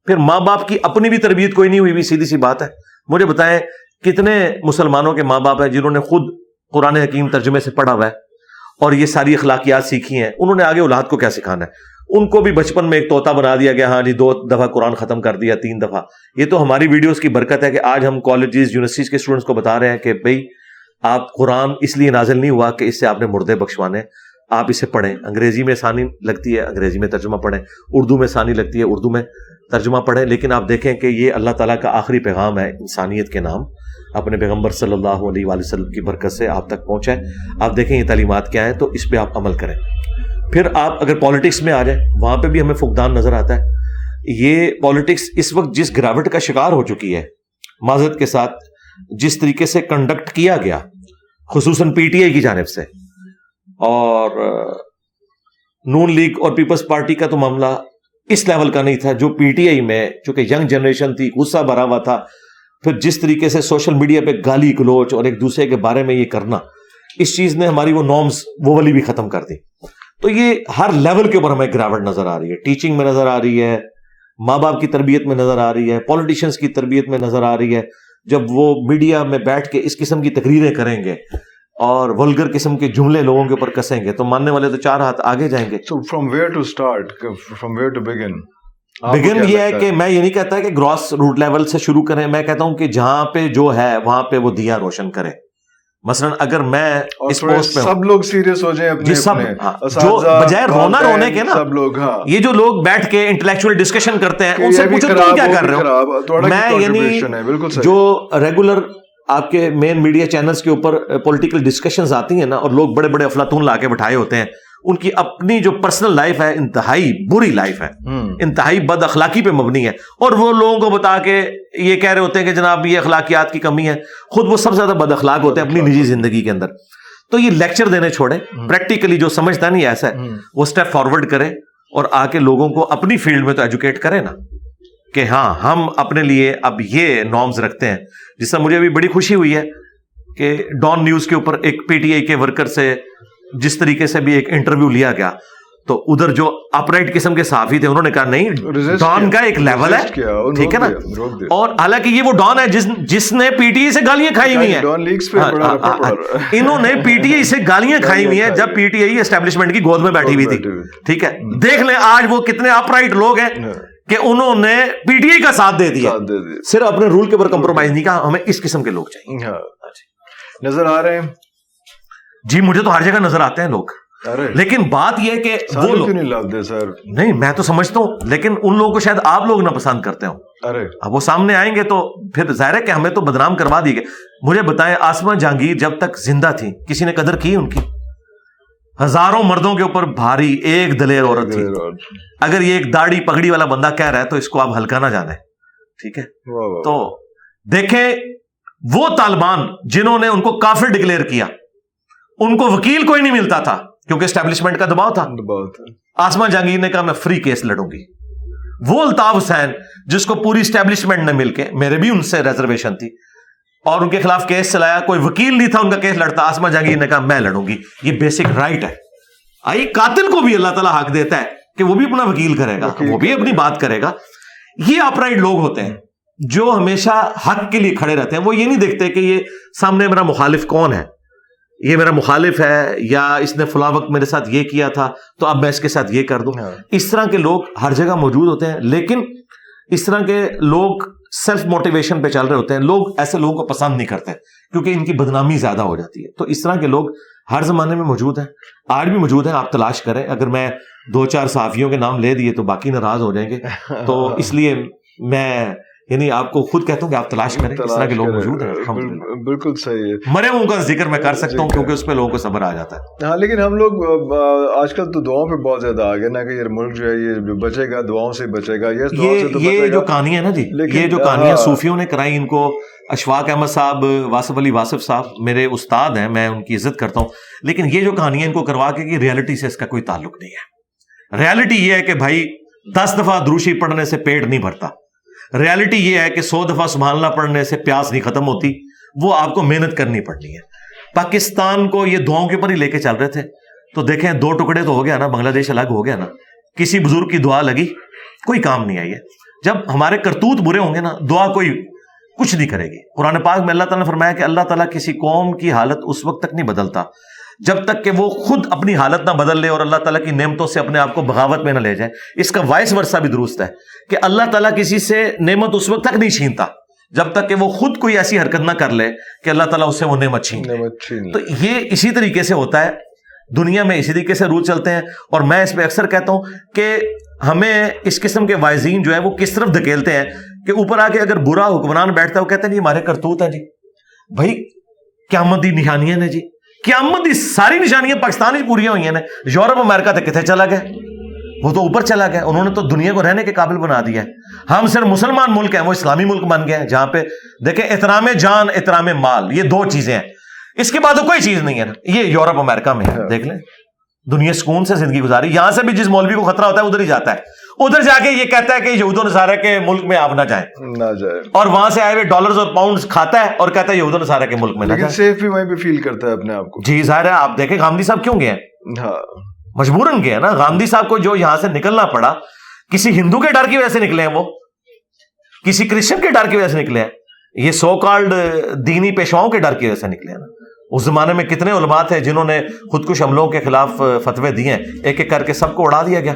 پھر ماں باپ کی اپنی بھی تربیت کوئی نہیں ہوئی بھی سیدھی سی بات ہے۔ مجھے بتائیں، کتنے مسلمانوں کے ماں باپ ہیں جنہوں نے خود قرآن حکیم ترجمے سے پڑھا ہوا ہے اور یہ ساری اخلاقیات سیکھی ہیں؟ انہوں نے آگے اولاد کو کیا سکھانا ہے؟ ان کو بھی بچپن میں ایک طوطا بنا دیا گیا ہاں جی دو دفعہ قرآن ختم کر دیا، تین دفعہ۔ یہ تو ہماری ویڈیوز کی برکت ہے کہ آج ہم کالجز یونیورسٹیز کے اسٹوڈنٹس کو بتا رہے ہیں کہ بھائی آپ قرآن اس لیے نازل نہیں ہوا کہ اس سے آپ نے مردے بخشوانے۔ آپ اسے پڑھیں۔ انگریزی میں ثانی لگتی ہے، انگریزی میں ترجمہ پڑھیں۔ اردو میں ثانی لگتی ہے، اردو میں ترجمہ پڑھیں۔ لیکن آپ دیکھیں کہ یہ اللہ تعالیٰ کا آخری پیغام ہے انسانیت کے نام۔ اپنے پیغمبر صلی اللہ علیہ وآلہ وسلم کی برکت سے آپ تک پہنچا ہے۔ آپ دیکھیں یہ تعلیمات کیا ہیں، تو اس پہ آپ عمل کریں۔ پھر آپ اگر پالیٹکس میں آ جائیں، وہاں پہ بھی ہمیں فقدان نظر آتا ہے۔ یہ پالیٹکس اس وقت جس گراوٹ کا شکار ہو چکی ہے، معذرت کے ساتھ جس طریقے سے کنڈکٹ کیا گیا، خصوصاً پی ٹی آئی کی جانب سے۔ اور، نون لیگ اور پیپلز پارٹی کا تو معاملہ اس لیول کا نہیں تھا جو پی ٹی آئی میں، چونکہ ینگ جنریشن تھی، غصہ بھرا ہوا تھا۔ پھر جس طریقے سے سوشل میڈیا پہ گالی گلوچ اور ایک دوسرے کے بارے میں یہ کرنا، اس چیز نے ہماری وہ نارمز وہ والی بھی ختم کر دی۔ تو یہ ہر لیول کے اوپر ہمیں گراوٹ نظر آ رہی ہے ٹیچنگ میں نظر آ رہی ہے ماں باپ کی تربیت میں نظر آ رہی ہے پالیٹیشنس کی تربیت میں نظر آ رہی ہے۔ جب وہ میڈیا میں بیٹھ کے اس قسم کی تقریریں کریں گے اور ولگر قسم کے جملے لوگوں کے اوپر کسیں گے تو ماننے والے تو چار ہاتھ آگے جائیں گے۔ From where to start from where to begin begin یہ ہے؟ کہ میں یہ نہیں کہتا کہ گراس روٹ لیول سے شروع کریں میں کہتا ہوں کہ جہاں پہ جو ہے وہاں پہ وہ دیا روشن کرے مثلا اگر میں اس پوسٹ پہ سب لوگ سیریس ہو جائیں اپنے جی، سب، اپنے۔ ہاں، جو بجائے رونا رونے کے نا، سب لوگ ہاں۔ یہ جو لوگ بیٹھ کے انٹلیکچوئل ڈسکشن کرتے ہیں ان سے پوچھو تم کیا کر رہے ہو؟ میں یعنی جو ریگولر آپ کے مین میڈیا چینلز کے اوپر پولیٹیکل ڈسکشنز آتی ہیں نا اور لوگ بڑے بڑے افلاطون لا کے بٹھائے ہوتے ہیں ان کی اپنی جو پرسنل لائف ہے انتہائی بری لائف ہے۔ انتہائی بد اخلاقی پہ مبنی ہے۔ اور وہ لوگوں کو بتا کے یہ کہہ رہے ہوتے ہیں کہ جناب یہ اخلاقیات کی کمی ہے۔ خود وہ سب سے زیادہ بد اخلاق ہوتے ہیں اپنی نجی زندگی کے اندر۔ تو یہ لیکچر دینے چھوڑے پریکٹیکلی جو سمجھتا نہیں ایسا ہے۔ وہ اسٹیپ فارورڈ کرے اور آ کے لوگوں کو اپنی فیلڈ میں تو ایجوکیٹ کرے نا۔ کہ ہاں ہم اپنے لیے اب یہ نارمز رکھتے ہیں۔ جس سے مجھے ابھی بڑی خوشی ہوئی ہے کہ ڈان نیوز کے اوپر ایک پی ٹی آئی کے ورکر سے جس طریقے سے بھی ایک انٹرویو لیا گیا تو ادھر جو اپرائٹ قسم کے صحافی تھے انہوں نے کہا نہیں ڈان کا ایک لیول ہے ٹھیک ہے نا۔ اور حالانکہ یہ وہ ڈان ہے جس جس نے پی ٹی آئی سے گالیاں کھائی ہوئی ہیں۔ ہاں، ہاں، ہاں، انہوں نے پی ٹی آئی سے گالیاں کھائی ہوئی ہیں جب پی ٹی آئی اسٹیبلشمنٹ کی گود میں بیٹھی ہوئی تھی۔ ٹھیک ہے؟ دیکھ لیں آج وہ کتنے اپرائٹ لوگ ہیں کہ انہوں نے پی ٹی آئی کا ساتھ دے دیا۔ صرف اپنے رول کے اوپر کمپرومائز نہیں کہا ہمیں اس قسم کے لوگ چاہیے۔ نظر آ رہے ہیں۔ جی مجھے تو ہر جگہ نظر آتے ہیں لوگ۔ لیکن بات یہ کہ وہ لوگ نہیں لابدے سر؟ نہیں میں تو سمجھتا ہوں لیکن ان لوگوں کو شاید آپ لوگ نہ پسند کرتے ہوں۔ ارے۔ اب وہ سامنے آئیں گے تو پھر ظاہر ہے کہ ہمیں تو بدنام کروا دی گئے۔ مجھے بتائیں آسما جہانگیر جب تک زندہ تھی کسی نے قدر کی ان کی؟ ہزاروں مردوں کے اوپر بھاری ایک دلیر عورت تھی۔ اگر یہ ایک داڑھی پگڑی والا بندہ کہہ رہا ہے تو اس کو آپ ہلکا نہ جانے ٹھیک ہے؟ تو دیکھیں وہ طالبان جنہوں نے ان کو کافر ڈکلیئر کیا ان کو وکیل کوئی نہیں ملتا تھا کیونکہ اسٹیبلشمنٹ کا دباؤ تھا۔ آسما جہانگیر نے کہا میں فری کیس لڑوں گی۔ وہ الطاف حسین جس کو پوری اسٹیبلشمنٹ نے مل کے میرے بھی ان سے ریزرویشن تھی۔ اور ان کے خلاف کیس چلایا کوئی وکیل نہیں تھا ان کا کیس لڑتا۔ آسما جہانگیر نے کہا میں لڑوں گی۔ یہ بیسک رائٹ ہے۔ آئی قاتل کو بھی اللہ تعالیٰ حق دیتا ہے کہ وہ بھی اپنا وکیل کرے گا وہ بھی اپنی بات کرے گا۔ یہ اپرائٹ لوگ ہوتے ہیں جو ہمیشہ حق کے لیے کھڑے رہتے ہیں۔ وہ یہ نہیں دیکھتے کہ یہ سامنے میرا مخالف کون ہے۔ یہ میرا مخالف ہے یا اس نے فلاں وقت میرے ساتھ یہ کیا تھا تو اب میں اس کے ساتھ یہ کر دوں۔ ہاں۔ اس طرح کے لوگ ہر جگہ موجود ہوتے ہیں لیکن اس طرح کے لوگ سیلف موٹیویشن پہ چل رہے ہوتے ہیں۔ لوگ ایسے لوگوں کو پسند نہیں کرتے کیونکہ ان کی بدنامی زیادہ ہو جاتی ہے۔ تو اس طرح کے لوگ ہر زمانے میں موجود ہیں۔ آج بھی موجود ہیں آپ تلاش کریں۔ اگر میں دو چار صحافیوں کے نام لے دیے تو باقی ناراض ہو جائیں گے۔ تو اس لیے میں یعنی آپ کو خود کہتا ہوں کہ آپ تلاش کریں اس طرح کے لوگ موجود ہیں بالکل صحیح ہے۔ مرے ہوں کا ذکر میں کر سکتا ہوں کیونکہ اس پہ لوگوں کو صبر آ جاتا ہے۔ ہاں لیکن ہم لوگ آج کل تو دعاؤں پہ بہت زیادہ آ گئے نا کہ یہ ملک جو ہے یہ بچے گا دعاؤں سے بچے گا۔ یہ جو کہانی ہے نا جی یہ جو کہانیاں۔ صوفیوں نے کرائی ان کو اشفاق احمد صاحب واسف علی واسف صاحب میرے استاد ہیں میں ان کی عزت کرتا ہوں۔ لیکن یہ جو کہانیاں ان کو کروا کے کہ ریالٹی سے اس کا کوئی تعلق نہیں ہے۔ ریالٹی یہ ہے کہ بھائی دس دفعہ دروشی پڑھنے سے پیٹ نہیں بھرتا۔ ریالٹی یہ ہے کہ سو دفعہ سبحان اللہ پڑھنے سے پیاس نہیں ختم ہوتی، وہ آپ کو محنت کرنی پڑنی ہے۔ پاکستان کو یہ دعاؤں کے اوپر ہی لے کے چل رہے تھے۔ تو دیکھیں، دو ٹکڑے تو ہو گیا نا، بنگلہ دیش الگ ہو گیا نا۔ کسی بزرگ کی دعا لگی، کوئی کام نہیں آئی ہے۔ جب ہمارے کرتوت برے ہوں گے نا، دعا کوئی کچھ نہیں کرے گی۔ قرآن پاک میں اللہ تعالیٰ نے فرمایا کہ اللہ تعالیٰ کسی قوم کی حالت اس وقت تک نہیں بدلتا۔ جب تک کہ وہ خود اپنی حالت نہ بدل لے اور اللہ تعالیٰ کی نعمتوں سے اپنے آپ کو بغاوت میں نہ لے جائے۔ اس کا وائس ورثہ بھی درست ہے کہ اللہ تعالیٰ کسی سے نعمت اس وقت تک نہیں چھینتا جب تک کہ وہ خود کوئی ایسی حرکت نہ کر لے کہ اللہ تعالیٰ اس سے وہ نعمت چھین لے۔ تو۔ یہ اسی طریقے سے ہوتا ہے۔ دنیا میں اسی طریقے سے رول چلتے ہیں۔ اور میں اس پہ اکثر کہتا ہوں کہ ہمیں اس قسم کے وائزین جو ہے وہ کس طرف دھکیلتے ہیں کہ اوپر آ کے اگر برا حکمران بیٹھتا ہے وہ کہتے ہیں جی ہمارے کرتوت ہیں جی۔ بھائی قیامت دی نشانیاں نے جی۔ قیامت دی ساری نشانیاں پاکستان ہی پوری ہوئی ہیں یورپ امریکہ تک کتنے چلا گئے وہ تو اوپر چلا گیا انہوں نے تو دنیا کو رہنے کے قابل بنا دیا ہے۔ ہم صرف مسلمان ملک ہیں وہ اسلامی ملک بن گئے ہیں جہاں پہ دیکھیں احترام جان احترام مال یہ دو چیزیں ہیں۔ اس کے بعد کوئی چیز نہیں ہے نا یہ یورپ امریکہ میں ہے دیکھ لیں۔ دنیا سکون سے زندگی گزاری یہاں سے بھی جس مولوی کو خطرہ ہوتا ہے ادھر ہی جاتا ہے۔ ادھر جا کے یہ کہتا ہے کہ یہود و نصارہ کے ملک میں آپ نہ جائیں۔ نہ جائے اور وہاں سے آئے ہوئے ڈالرز اور پاؤنڈز کھاتا ہے اور کہتا ہے یہود و نصارہ کے ملک میں نہ جائیں۔ سیف بھی وہیں پہ فیل کرتا ہے اپنے آپ کو۔ جی ظاہر ہے آپ دیکھیں گاندھی صاحب کیوں گئے ہیں؟ ہاں۔ مجبوراً گئے ہیں نا۔ گاندھی صاحب کو جو یہاں سے نکلنا پڑا کسی ہندو کے ڈر کی وجہ سے نکلے ہیں وہ؟ کسی کرسچن کے ڈر کی وجہ سے نکلے ہیں؟ یہ سو کالڈ دینی پیشواؤں کے ڈر کی وجہ سے نکلے ہیں نا۔ اس زمانے میں کتنے علماء تھے جنہوں نے خودکش حملوں کے خلاف فتوے دیے ایک ایک کر کے سب کو اڑا دیا گیا۔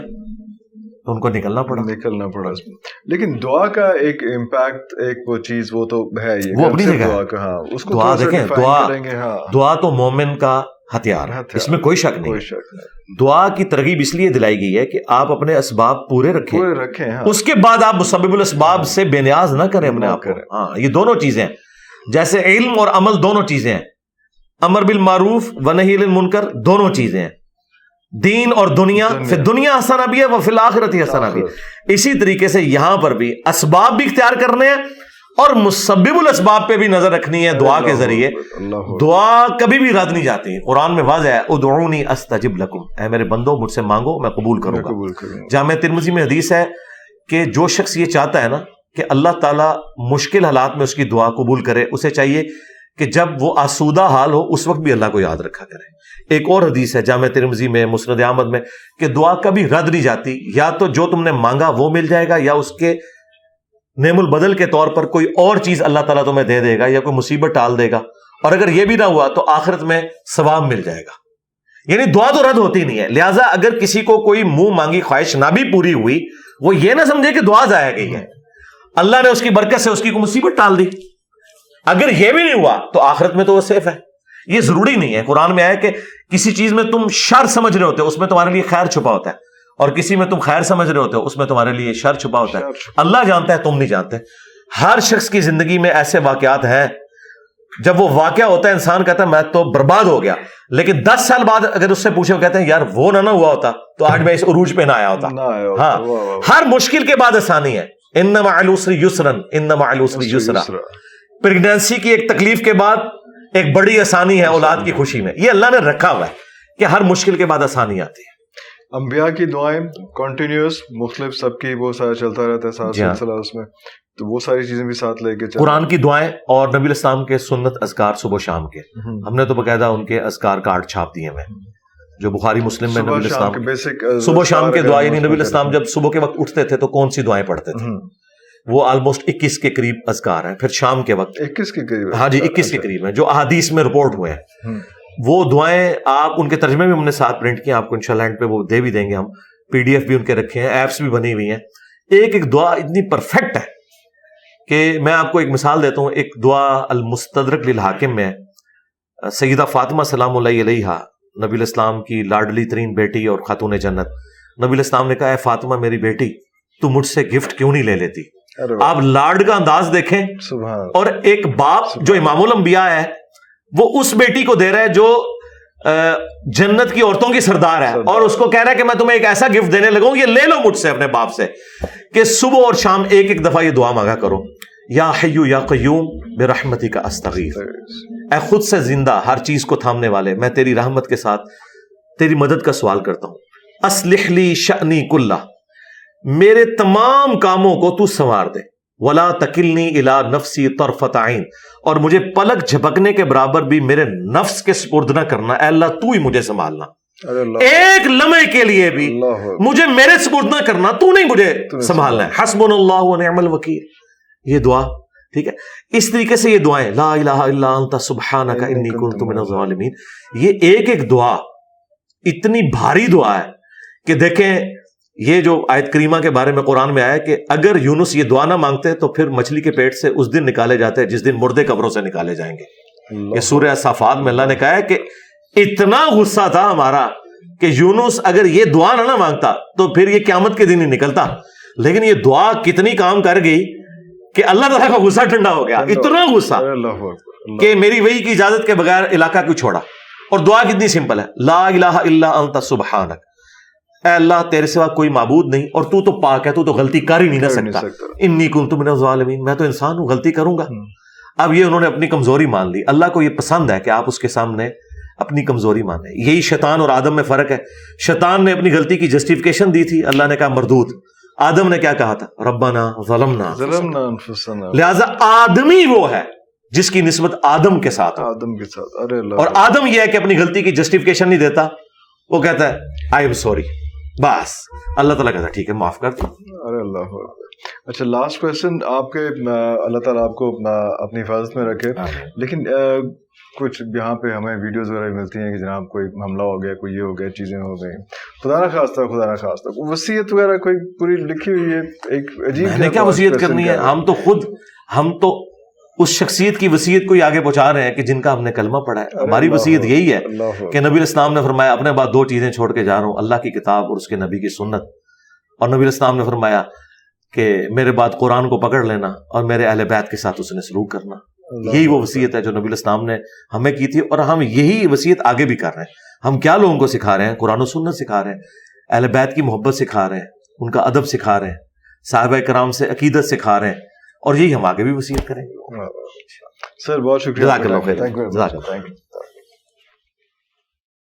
تو ان کو نکلنا پڑا۔ نکلنا پڑا۔ اس میں لیکن دعا کا ایک امپیکٹ ایک وہ چیز وہ تو ہے ہی۔ وہ اپنی جگہ دعا کا ہاں اس کو دعا دیکھیں دعا ہاں۔ دعا تو مومن کا ہتھیار۔ اس میں کوئی شک نہیں نہیں۔ دعا کی ترغیب اس لیے دلائی گئی ہے کہ آپ اپنے اسباب پورے رکھیں۔ پورے رکھیں ہاں۔ اس کے بعد آپ مسبب الاسباب سے بے نیاز نہ کریں اپنے آپ کو۔ ہاں یہ دونوں چیزیں ہیں۔ جیسے علم اور عمل دونوں چیزیں ہیں۔ امر بالمعروف و نہی عن المنکر دونوں چیزیں ہیں۔ دین اور دنیا۔ پھر دنیا حسنا بھی ہے وہ فی الآخرت ہی حسنا بھی ہے اسی طریقے سے یہاں پر بھی اسباب بھی اختیار کرنے ہیں اور مسبب الاسباب پہ بھی نظر رکھنی ہے دعا کے ذریعے۔ دعا کبھی بھی رد نہیں جاتی قرآن میں واضح ہے ادعونی استجب لکم اے میرے بندو مجھ سے مانگو میں قبول کروں میں گا قبول کروں گا۔ جامع ترمزی میں حدیث ہے کہ جو شخص یہ چاہتا ہے نا کہ اللہ تعالیٰ مشکل حالات میں اس کی دعا قبول کرے اسے چاہیے کہ جب وہ آسودہ حال ہو، اس وقت بھی اللہ کو یاد رکھا کرے ایک اور حدیث ہے جامع ترمزی میں، مسند احمد میں، کہ دعا کبھی رد نہیں جاتی۔ یا تو جو تم نے مانگا وہ مل جائے گا، یا اس کے نعم البدل کے طور پر کوئی اور چیز اللہ تعالیٰ تمہیں دے دے گا یا کوئی مصیبت ٹال دے گا۔ اور اگر یہ بھی نہ ہوا تو آخرت میں ثواب مل جائے گا۔ یعنی دعا تو رد ہوتی نہیں ہے۔ لہٰذا اگر کسی کو کوئی منہ مانگی خواہش نہ بھی پوری ہوئی، وہ یہ نہ سمجھے کہ دعا ضائع گئی ہے۔ اللہ نے اس کی برکت سے اس کی کوئی مصیبت ٹال دی۔ اگر یہ بھی نہیں ہوا تو آخرت میں تو وہ سیف ہے۔ یہ ضروری نہیں ہے۔ قرآن میں آیا کہ کسی چیز میں تم شر سمجھ رہے ہوتے ہو اس میں تمہارے لیے خیر چھپا ہوتا ہے۔ اور کسی میں تم خیر سمجھ رہے ہوتے ہو اس میں تمہارے لیے شر چھپا ہوتا ہے۔ اللہ جانتا ہے تم نہیں جانتے۔ ہر شخص کی زندگی میں ایسے واقعات ہیں۔ جب وہ واقعہ ہوتا ہے انسان کہتا ہے میں تو برباد ہو گیا۔ لیکن دس سال بعد اگر اس سے پوچھے وہ کہتے ہیں یار وہ نہ نہ ہوا ہوتا تو آج میں اس عروج پہ نہ آیا ہوتا۔ ہاں۔ ہر مشکل کے بعد آسانی ہے۔ ان معلوسری یسرن ان یسرا۔ یسرا۔ پریگنینسی کی ایک تکلیف کے بعد ایک بڑی آسانی ہے اولاد کی خوشی میں۔ یہ اللہ نے رکھا ہوا ہے کہ ہر مشکل کے بعد آسانی آتی ہے۔ انبیاء کی دعائیں کنٹینیوس مختلف سب کی وہ سارا چلتا رہتا ہے سارا جی ہاں۔ سلسلہ اس میں۔ تو وہ ساری چیزیں بھی ساتھ لے کے چل قرآن کی دعائیں اور نبی الاسلام کے سنت اذکار صبح و شام کے۔ ہم۔ نے تو باقاعدہ ان کے اذکار کارڈ چھاپ دیے ہوئے۔ ہیں جو بخاری مسلم میں نبی الاسلام صبح و شام کے دعا یعنی نبی الاسلام جب صبح کے وقت اٹھتے تھے تو کون سی دعائیں پڑھتے تھے؟ وہ آلموسٹ اکیس کے قریب اذکار ہیں پھر شام کے وقت۔ اکیس کے قریب۔ ہاں جی اکیس کے قریب ہیں جو احادیث میں رپورٹ ہوئے ہیں۔ وہ دعائیں آپ ان کے ترجمے بھی ہم نے ساتھ پرنٹ کیے آپ کو انشاءاللہ اینڈ پہ وہ دے بھی دیں گے ہم۔ پی ڈی ایف بھی ان کے رکھے ہیں ایپس بھی بنی ہوئی ہیں۔ ایک ایک دعا اتنی پرفیکٹ ہے کہ میں آپ کو ایک مثال دیتا ہوں۔ ایک دعا المستدرک للحاکم میں سیدہ فاطمہ سلام اللہ علیہ نبی الاسلام کی لاڈلی ترین بیٹی اور خاتون جنت۔ نبی الاسلام نے کہا اے فاطمہ میری بیٹی تو مجھ سے گفٹ کیوں نہیں لے لیتی؟ آپ لاڈ کا انداز دیکھیں سبحان اور ایک باپ جو امام الانبیاء ہے وہ اس بیٹی کو دے رہا ہے جو جنت کی عورتوں کی سردار ہے۔ اور اس کو کہہ رہا ہے کہ میں تمہیں ایک ایسا گفٹ دینے لگا ہوں یہ لے لو مجھ سے اپنے باپ سے کہ صبح اور شام ایک ایک دفعہ یہ دعا مانگا کرو۔ یا حیو یا قیوم بے رحمتی کا استغیر اے خود سے زندہ ہر چیز کو تھامنے والے میں تیری رحمت کے ساتھ تیری مدد کا سوال کرتا ہوں۔ اسلح لی شأنی کلہ۔ میرے تمام کاموں کو تو سنوار دے۔ ولا تکلنی الا نفسی طرفت عین اور مجھے پلک جھپکنے کے برابر بھی میرے نفس کے سپرد نہ کرنا۔ اے اللہ تو ہی مجھے سنبھالنا۔ ایک لمحے کے لیے بھی مجھے میرے سپرد نہ کرنا تو نہیں مجھے سنبھالنا ہے۔ حسب اللہ نعم الوکیل۔ یہ دعا ٹھیک ہے؟ اس طریقے سے یہ دعائیں لا الہ الا انت سبحانک انی کنت من الظالمین۔ یہ ایک ایک دعا اتنی بھاری دعا ہے کہ دیکھیں یہ جو آیت کریمہ کے بارے میں قرآن میں آیا کہ اگر یونس یہ دعا نہ مانگتے تو پھر مچھلی کے پیٹ سے اس دن نکالے جاتے جس دن مردے قبروں سے نکالے جائیں گے۔ یہ سورہ صفات میں اللہ نے کہا ہے کہ اتنا غصہ تھا ہمارا کہ یونس اگر یہ دعا نہ نہ مانگتا تو پھر یہ قیامت کے دن ہی نکلتا۔ لیکن یہ دعا کتنی کام کر گئی کہ اللہ تعالیٰ کا غصہ ٹھنڈا ہو گیا۔ اتنا غصہ کہ میری وہی کی اجازت کے بغیر علاقہ کو چھوڑا؟ اور دعا کتنی سمپل ہے؟ لا الہ الا انت سبحانک۔ اے اللہ تیرے سوا کوئی معبود نہیں اور تو تو پاک ہے تو تو غلطی کر ہی نہیں نہ سکتا۔ انی کنت من الظالمین میں تو انسان ہوں غلطی کروں گا۔ اب یہ انہوں نے اپنی کمزوری مان لی۔ اللہ کو یہ پسند ہے کہ آپ اس کے سامنے اپنی کمزوری مانیں۔ یہی شیطان اور آدم میں فرق ہے۔ شیطان نے اپنی غلطی کی جسٹیفیکیشن دی تھی۔ اللہ نے کہا مردود آدم نے کیا کہا تھا؟ ربنا ظلمنا ظلمنا انفسنا۔ لہذا آدمی وہ ہے جس کی نسبت آدم کے ساتھ آدم کے ساتھ۔ ارے اللہ۔ اور آدم یہ ہے کہ اپنی غلطی کی جسٹیفیکیشن نہیں دیتا۔ وہ کہتا ہے آئی ایم سوری بس اللہ تعالیٰ کہتا ٹھیک ہے معاف کر دو۔ ارے اللہ۔ اچھا لاسٹ کوشچن آپ کے اللہ تعالیٰ آپ کو اپنی حفاظت میں رکھے۔ لیکن کچھ یہاں پہ ہمیں ویڈیوز وغیرہ ملتی ہیں کہ جناب کوئی حملہ ہو گیا کوئی یہ ہو گیا چیزیں ہو گئی خدا نہ خواستہ خدا نہ خواستہ۔ وصیت وغیرہ کوئی پوری لکھی ہوئی ہے؟ ایک عجیب کیا وصیت کرنی ہے۔ ہم تو خود ہم تو اس شخصیت کی وصیت کو ہی آگے پہنچا رہے ہیں کہ جن کا ہم نے کلمہ پڑھا ہے۔ ہماری وصیت یہی ہے کہ نبی الاسلام نے فرمایا اپنے بعد دو چیزیں چھوڑ کے جا رہا ہوں اللہ کی کتاب اور اس کے نبی کی سنت۔ اور نبی الاسلام نے فرمایا کہ میرے بعد قرآن کو پکڑ لینا اور میرے اہل بیت کے ساتھ اس نے سلوک کرنا۔ یہی وہ وصیت ہے جو نبی الاسلام نے ہمیں کی تھی اور ہم یہی وصیت آگے بھی کر رہے ہیں۔ ہم کیا لوگوں کو سکھا رہے ہیں؟ قرآن و سنت سکھا رہے ہیں اہل بیت کی محبت سکھا رہے ہیں ان کا ادب سکھا رہے ہیں صاحبہ کرام سے عقیدت سکھا رہے ہیں۔ اور یہی ہم آگے بھی وصیت کریں۔ گے سر بہت شکریہ۔